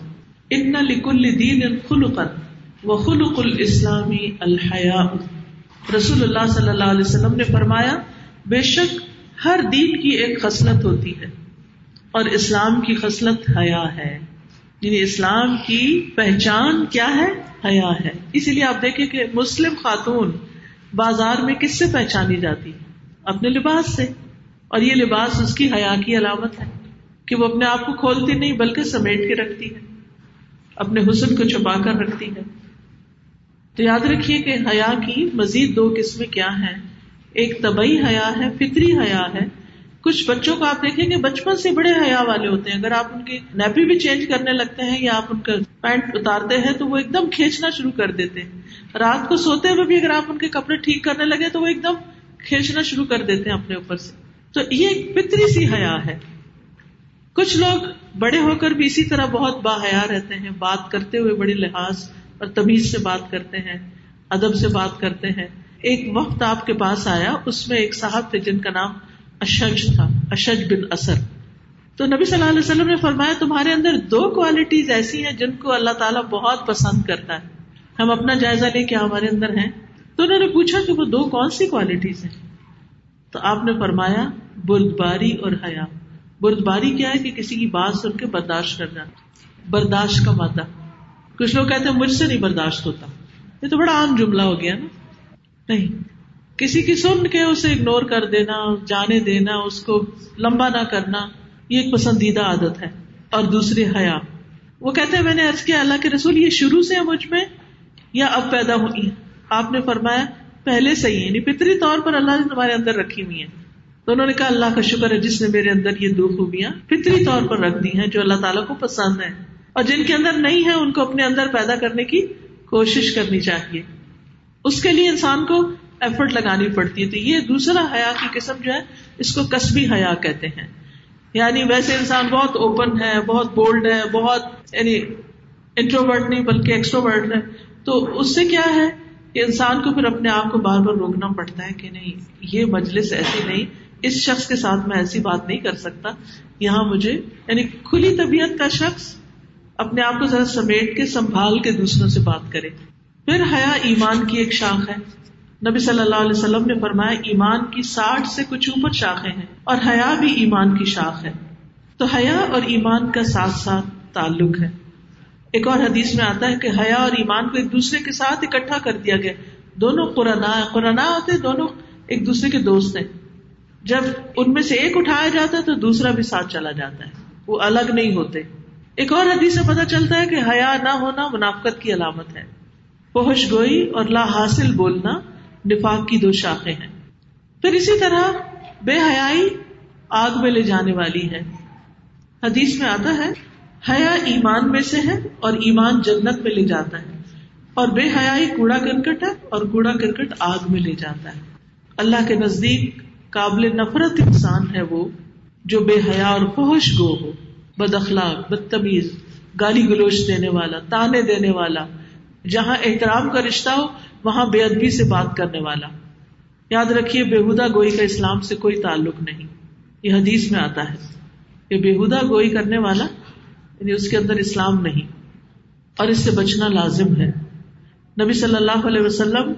ان لکل دین خلقا وخلق الاسلام الحیاء. رسول اللہ صلی اللہ علیہ وسلم نے فرمایا، بے شک ہر دین کی ایک خصلت ہوتی ہے، اور اسلام کی خصلت حیا ہے۔ یعنی اسلام کی پہچان کیا ہے؟ حیا ہے۔ اسی لیے آپ دیکھیں کہ مسلم خاتون بازار میں کس سے پہچانی جاتی؟ ہے اپنے لباس سے۔ اور یہ لباس اس کی حیا کی علامت ہے کہ وہ اپنے آپ کو کھولتی نہیں بلکہ سمیٹ کے رکھتی ہے، اپنے حسن کو چھپا کر رکھتی ہے۔ تو یاد رکھیے کہ حیا کی مزید دو قسمیں کیا ہیں۔ ایک طبی حیا ہے، فطری حیا ہے۔ کچھ بچوں کو آپ دیکھیں گے، بچپن سے بڑے حیا والے ہوتے ہیں۔ اگر آپ ان کی نیپی بھی چینج کرنے لگتے ہیں یا آپ ان کا پینٹ اتارتے ہیں تو وہ ایک دم کھینچنا شروع کر دیتے ہیں۔ رات کو سوتے ہوئے بھی اگر آپ ان کے کپڑے ٹھیک کرنے لگے تو وہ ایک دم کھینچنا شروع کر دیتے ہیں اپنے اوپر سے۔ تو یہ ایک پتری سی حیا ہے۔ کچھ لوگ بڑے ہو کر بھی اسی طرح بہت با حیا رہتے ہیں، بات کرتے ہوئے بڑے لحاظ اور تمیز سے بات کرتے ہیں، ادب سے بات کرتے ہیں۔ ایک وقت آپ کے پاس آیا، اس میں ایک صاحب تھے جن کا نام اشج تھا، اشج بن اثر۔ تو نبی صلی اللہ علیہ وسلم نے فرمایا، تمہارے اندر دو کوالٹیز ایسی ہیں جن کو اللہ تعالیٰ بہت پسند کرتا ہے۔ ہم اپنا جائزہ لے کے ہمارے اندر ہیں۔ تو انہوں نے پوچھا کہ وہ دو کون سی کوالٹیز ہیں؟ تو آپ نے فرمایا، بردباری اور حیا. بردباری کیا ہے کہ کسی کی بات سن کے برداشت کرنا؟ برداشت کا مادہ. کچھ لوگ کہتے ہیں، مجھ سے نہیں برداشت ہوتا. یہ تو بڑا عام جملہ ہو گیا نا. نہیں. کسی کی سن کے اسے اگنور کر دینا، جانے دینا، اس کو لمبا نہ کرنا، یہ ایک پسندیدہ عادت ہے. اور دوسری حیا. وہ کہتے ہیں، میں نے کیا، اللہ کے رسول، یہ شروع سے ہے مجھ میں یا اب پیدا ہوئی آپ نے فرمایا پہلے سے ہی یعنی فطری طور پر اللہ نے تمہارے اندر رکھی ہوئی ہیں۔ تو انہوں نے کہا اللہ کا شکر ہے جس نے میرے اندر یہ دو خوبیاں فطری طور پر رکھ دی ہیں جو اللہ تعالیٰ کو پسند ہے اور جن کے اندر نہیں ہے، ان کو اپنے اندر پیدا کرنے کی کوشش کرنی چاہیے۔ اس کے لیے انسان کو ایفرٹ لگانی پڑتی ہے۔ تو یہ دوسرا حیا کی قسم جو ہے، اس کو کسبی حیا کہتے ہیں۔ یعنی ویسے انسان بہت اوپن ہے، بہت بولڈ ہے، بہت یعنی انٹروورٹ نہیں، بلکہ ایکسٹروورٹ ہے۔ تو اس سے کیا ہے؟ کہ انسان کو پھر اپنے آپ کو بار بار روکنا پڑتا ہے کہ نہیں، یہ مجلس ایسی نہیں، اس شخص کے ساتھ میں ایسی بات نہیں کر سکتا۔ یہاں مجھے یعنی کھلی طبیعت کا شخص اپنے آپ کو ذرا سمیٹ کے، سنبھال کے دوسروں سے بات کرے۔ پھر حیا ایمان کی ایک شاخ ہے۔ نبی صلی اللہ علیہ وسلم نے فرمایا، ایمان کی ساٹھ سے کچھ اوپر شاخیں ہیں اور حیا بھی ایمان کی شاخ ہے۔ تو حیا اور ایمان کا ساتھ ساتھ تعلق ہے۔ ایک اور حدیث میں آتا ہے کہ حیا اور ایمان کو ایک دوسرے کے ساتھ اکٹھا کر دیا گیا۔ دونوں قرآن قرآن ہوتے، دونوں ایک دوسرے کے دوست ہیں۔ جب ان میں سے ایک اٹھایا جاتا ہے تو دوسرا بھی ساتھ چلا جاتا ہے۔ وہ الگ نہیں ہوتے۔ ایک اور حدیث سے پتا چلتا ہے کہ حیا نہ ہونا منافقت کی علامت ہے۔ پہنچ گوئی اور لا حاصل بولنا نفاق کی دو شاخیں ہیں۔ پھر اسی طرح بے حیائی آگ میں لے جانے والی ہے حدیث میں آتا ہے حیا ایمان میں سے ہے اور ایمان جنت میں لے جاتا ہے اور بے حیائی کوڑا کرکٹ ہے اور کوڑا کرکٹ آگ میں لے جاتا ہے۔ اللہ کے نزدیک قابل نفرت انسان ہے وہ جو بے حیا اور فوش گو ہو، بد اخلاق بدتمیز گالی گلوچ دینے والا، تانے دینے والا، جہاں احترام کا رشتہ ہو، وہاں بے ادبی سے بات کرنے والا۔ یاد رکھیے بےحدا گوئی کا اسلام سے کوئی تعلق نہیں۔ یہ حدیث میں آتا ہے کہ بےحدا گوئی کرنے والا یعنی اس کے اندر اسلام نہیں، اور اس سے بچنا لازم ہے۔ نبی صلی اللہ علیہ وسلم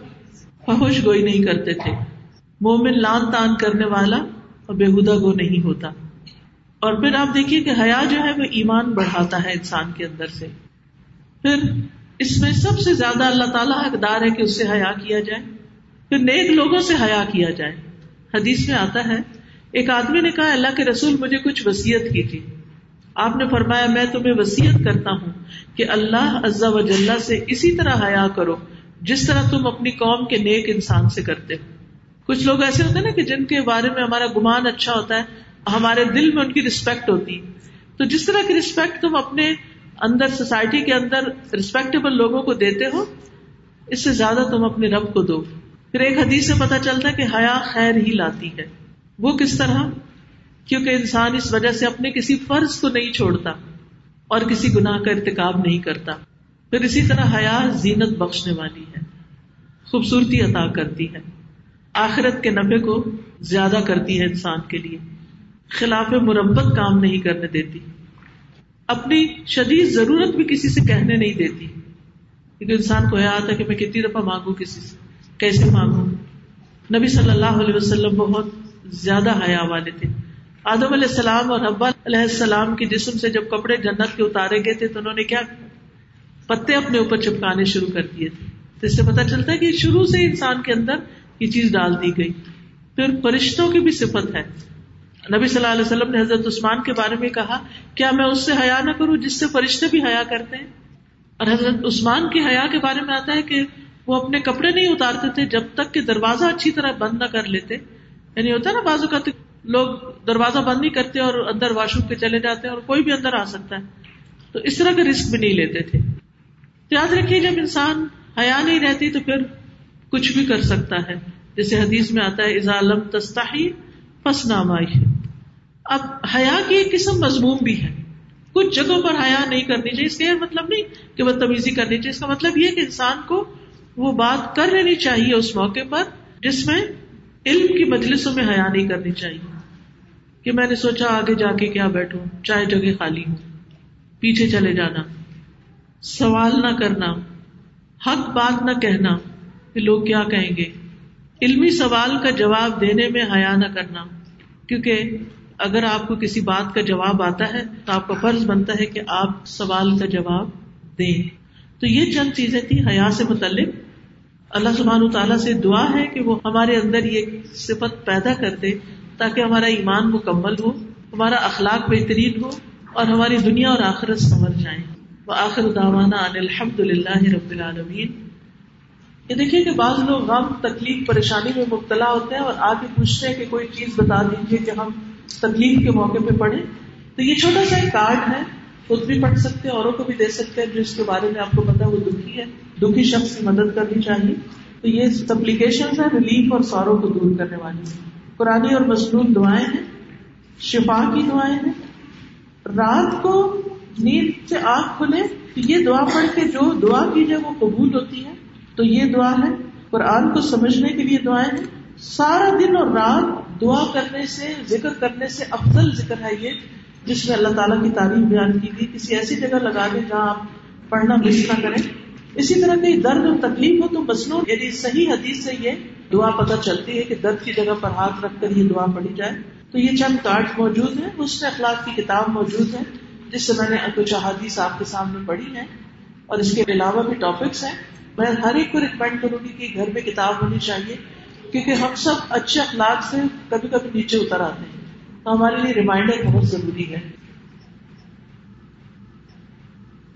فحوش گوئی نہیں کرتے تھے۔ مومن لان تان کرنے والا اور بےحدا گو نہیں ہوتا۔ اور پھر آپ دیکھیے کہ حیا جو ہے وہ ایمان بڑھاتا ہے انسان کے اندر سے۔ پھر اس میں سب سے زیادہ اللہ تعالیٰ حقدار ہے کہ اس سے حیا کیا جائے۔ پھر نیک لوگوں سے حیا کیا جائے۔ حدیث میں آتا ہے، ایک آدمی نے کہا، اللہ کے رسول مجھے کچھ وسیعت کی تھی آپ نے فرمایا، میں تمہیں وسیعت کرتا ہوں کہ اللہ عزا وجاللہ سے اسی طرح حیا کرو، جس طرح تم اپنی قوم کے نیک انسان سے کرتے ہو۔ کچھ لوگ ایسے ہوتے ہیں نا کہ جن کے بارے میں ہمارا گمان اچھا ہوتا ہے، ہمارے دل میں ان کی رسپیکٹ ہوتی تو جس طرح کی رسپیکٹ تم اپنے اندر سوسائٹی کے اندر ریسپیکٹیبل لوگوں کو دیتے ہو، اس سے زیادہ تم اپنے رب کو دو۔ پھر ایک حدیث سے پتا چلتا ہے کہ حیا خیر ہی لاتی ہے۔ وہ کس طرح؟ کیونکہ انسان اس وجہ سے اپنے کسی فرض کو نہیں چھوڑتا اور کسی گناہ کا ارتکاب نہیں کرتا۔ پھر اسی طرح حیا زینت بخشنے والی ہے، خوبصورتی عطا کرتی ہے۔ آخرت کے نفے کو زیادہ کرتی ہے انسان کے لیے۔ خلاف مربت کام نہیں کرنے دیتی۔ اپنی شدید ضرورت بھی کسی سے کہنے نہیں دیتی۔ کیونکہ انسان کو یاد ہے کہ میں کتنی دفعہ مانگوں کسی سے، کیسے مانگوں؟ نبی صلی اللہ علیہ وسلم بہت زیادہ حیا والے تھے۔ آدم علیہ السلام اور ابا علیہ السلام کے جسم سے جب کپڑے جنت کے اتارے گئے تھے تو انہوں نے کیا پتے اپنے اوپر چپکانے شروع کر دیے تھے۔ تو اس سے پتا چلتا ہے کہ شروع سے انسان کے اندر یہ چیز ڈال دی گئی۔ پھر فرشتوں کی بھی صفت ہے۔ نبی صلی اللہ علیہ وسلم نے حضرت عثمان کے بارے میں کہا، کیا میں اس سے حیا نہ کروں جس سے فرشتے بھی حیا کرتے ہیں؟ اور حضرت عثمان کی حیا کے بارے میں آتا ہے کہ وہ اپنے کپڑے نہیں اتارتے تھے جب تک کہ دروازہ اچھی طرح بند نہ کر لیتے۔ یعنی ہوتا ہے نا بازو کا لوگ دروازہ بند نہیں کرتے اور اندر واش روم پہ چلے جاتے ہیں اور کوئی بھی اندر آ سکتا ہے۔ تو اس طرح کا رسک بھی نہیں لیتے تھے۔ تو یاد رکھیے، جب انسان حیا نہیں رہتی تو پھر کچھ بھی کر سکتا ہے۔ جیسے حدیث میں آتا ہے ازالم تستاحی پس نامائی اب حیا کی ایک قسم مضموم بھی ہے۔ کچھ جگہوں پر حیا نہیں کرنی چاہیے۔ اس کا یہ مطلب نہیں کہ بدتمیزی کرنی چاہیے۔ اس کا مطلب یہ کہ انسان کو وہ بات کر لینی چاہیے اس موقع پر جس میں علم کی مجلسوں میں حیا نہیں کرنی چاہیے۔ کہ میں نے سوچا آگے جا کے کیا بیٹھوں، چاہے جگہ خالی ہوں پیچھے چلے جانا، سوال نہ کرنا، حق بات نہ کہنا، کہ لوگ کیا کہیں گے؟ علمی سوال کا جواب دینے میں حیا نہ کرنا، کیونکہ اگر آپ کو کسی بات کا جواب آتا ہے تو آپ کا فرض بنتا ہے کہ آپ سوال کا جواب دیں۔ تو یہ چند چیزیں تھیں حیا سے متعلق۔ اللہ سبحان تعالیٰ سے دعا ہے کہ وہ ہمارے اندر یہ صفت پیدا کر دے تاکہ ہمارا ایمان مکمل ہو، ہمارا اخلاق بہترین ہو اور ہماری دنیا اور آخرت سمر جائیں۔ وہ آخر داوانا الحمد للہ رب العالمین۔ یہ دیکھیے کہ بعض لوگ غم، تکلیف، پریشانی میں مبتلا ہوتے ہیں اور آگے پوچھتے ہیں کہ کوئی چیز بتا دیجیے کہ ہم تکلیف کے موقع پہ پڑھیں۔ تو یہ چھوٹا سا ایک کارڈ ہے، خود بھی پڑھ سکتے ہیں، اوروں کو بھی دے سکتے ہیں جس کے بارے میں آپ کو پتا وہ دکھی ہے۔ دکھی شخص کی مدد کرنی چاہیے۔ تو یہ اپلیکیشن ہے ریلیف اور سوروں کو دور کرنے والی ہیں۔ قرآن اور مصنوع دعائیں ہیں، شفا کی دعائیں ہیں۔ رات کو نیند سے آنکھ کھلے یہ دعا پڑھ کے جو دعا کی جائے وہ قبول ہوتی ہے، تو یہ دعا ہے۔ قرآن کو سمجھنے کے لیے دعائیں ہیں۔ سارا دن اور رات دعا کرنے سے، ذکر کرنے سے افضل ذکر ہے یہ، جس میں اللہ تعالیٰ کی تعریف بیان کی گئی۔ کسی ایسی جگہ لگا دیں جہاں آپ پڑھنا مس نہ کریں۔ اسی طرح کہیں درد اور تکلیف ہو تو مصنوع یعنی صحیح حدیث سے یہ دعا پتہ چلتی ہے کہ درد کی جگہ پر ہاتھ رکھ کر یہ دعا پڑھی جائے۔ تو یہ چند کارڈ موجود ہیں اس میں اخلاق کی کتاب موجود ہے جس سے میں نے کچھ احادیث آپ کے سامنے پڑھی ہے اور اس کے علاوہ بھی ٹاپکس ہیں۔ میں ہر ایک کو ریکمینڈ کروں گی کہ گھر میں کتاب ہونی چاہیے، کیونکہ ہم سب اچھے اخلاق سے کبھی کبھی نیچے اتر آتے ہیں۔ تو ہمارے لیے ریمائنڈر بہت ضروری ہے۔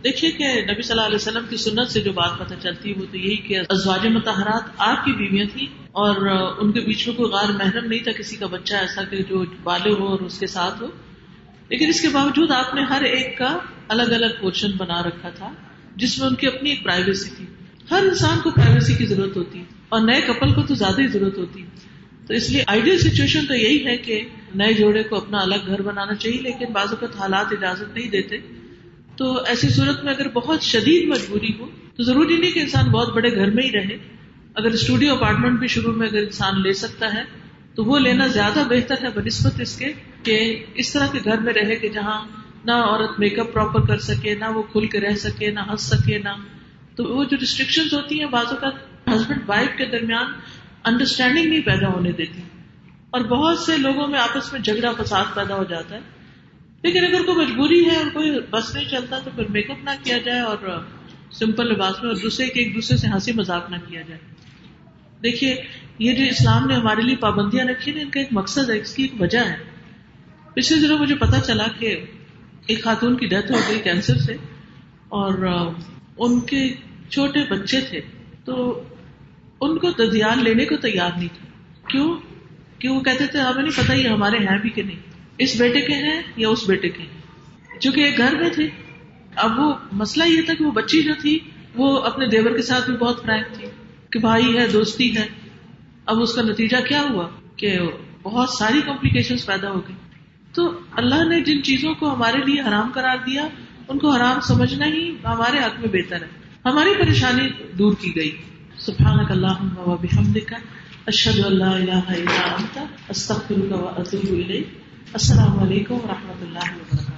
دیکھیے کہ نبی صلی اللہ علیہ وسلم کی سنت سے جو بات پتہ چلتی ہے، وہ تو یہی کہ ازواج متحرات آپ کی بیویاں تھیں اور ان کے بیچ میں کوئی غار محرم نہیں تھا، کسی کا بچہ ایسا کہ جو بالے ہو اور اس کے ساتھ ہو۔ لیکن اس کے باوجود آپ نے ہر ایک کا الگ الگ پورشن بنا رکھا تھا، جس میں ان کی اپنی ایک پرائیویسی تھی۔ ہر انسان کو پرائیویسی کی ضرورت ہوتی ہے اور نئے کپل کو تو زیادہ ہی ضرورت ہوتی۔ ہے تو اس لیے آئیڈیل سچویشن تو یہی ہے کہ نئے جوڑے کو اپنا الگ گھر بنانا چاہیے، لیکن بعض اوقات حالات اجازت نہیں دیتے۔ تو ایسی صورت میں اگر بہت شدید مجبوری ہو، تو ضروری نہیں کہ انسان بہت بڑے گھر میں ہی رہے۔ اگر اسٹوڈیو اپارٹمنٹ بھی شروع میں اگر انسان لے سکتا ہے، تو وہ لینا زیادہ بہتر ہے، بنسبت اس کے کہ اس طرح کے گھر میں رہے کہ جہاں نہ عورت میک اپ پراپر کر سکے، نہ وہ کھل کے رہ سکے، نہ ہنس سکے، نہ۔ تو وہ جو ریسٹرکشن ہوتی ہیں، بعض اوقات ہسبینڈ وائف کے درمیان انڈرسٹینڈنگ نہیں پیدا ہونے دیتی۔ اور بہت سے لوگوں میں آپس میں جھگڑا، فساد پیدا ہو جاتا ہے۔ لیکن اگر کوئی مجبوری ہے اور کوئی بس نہیں چلتا، تو پھر میک اپ نہ کیا جائے اور سمپل لباس میں اور دوسرے کے ایک دوسرے سے ہنسی مذاق نہ کیا جائے۔ دیکھیے، یہ جو اسلام نے ہمارے لیے پابندیاں رکھی نا ان کا ایک مقصد ہے، اس کی ایک وجہ ہے۔ پچھلے دنوں مجھے پتا چلا کہ ایک خاتون کی ڈیتھ ہو گئی کینسر سے، اور ان کے چھوٹے بچے تھے۔ تو ان کو ددیال لینے کو تیار نہیں تھا۔ کیوں؟ کہ وہ کہتے تھے، ہمیں نہیں پتا یہ ہمارے ہیں بھی کہ نہیں۔ اس بیٹے کے ہیں یا اس بیٹے کے ہیں؟ چونکہ ایک گھر میں تھے اب وہ مسئلہ یہ تھا کہ وہ بچی جو تھی، وہ اپنے دیور کے ساتھ بھی بہت فرینک تھی۔ کہ بھائی ہے، دوستی ہے۔ اب اس کا نتیجہ کیا ہوا؟ کہ بہت ساری کمپلیکیشن پیدا ہو گئی۔ تو اللہ نے جن چیزوں کو ہمارے لیے حرام قرار دیا، ان کو حرام سمجھنا ہی ہمارے حق میں بہتر ہے۔ ہماری پریشانی دور کی گئی۔ سبحانك اللهم وبحمدك اشهد ان لا اله الا انت السلام علیکم و رحمۃ اللہ وبرکاتہ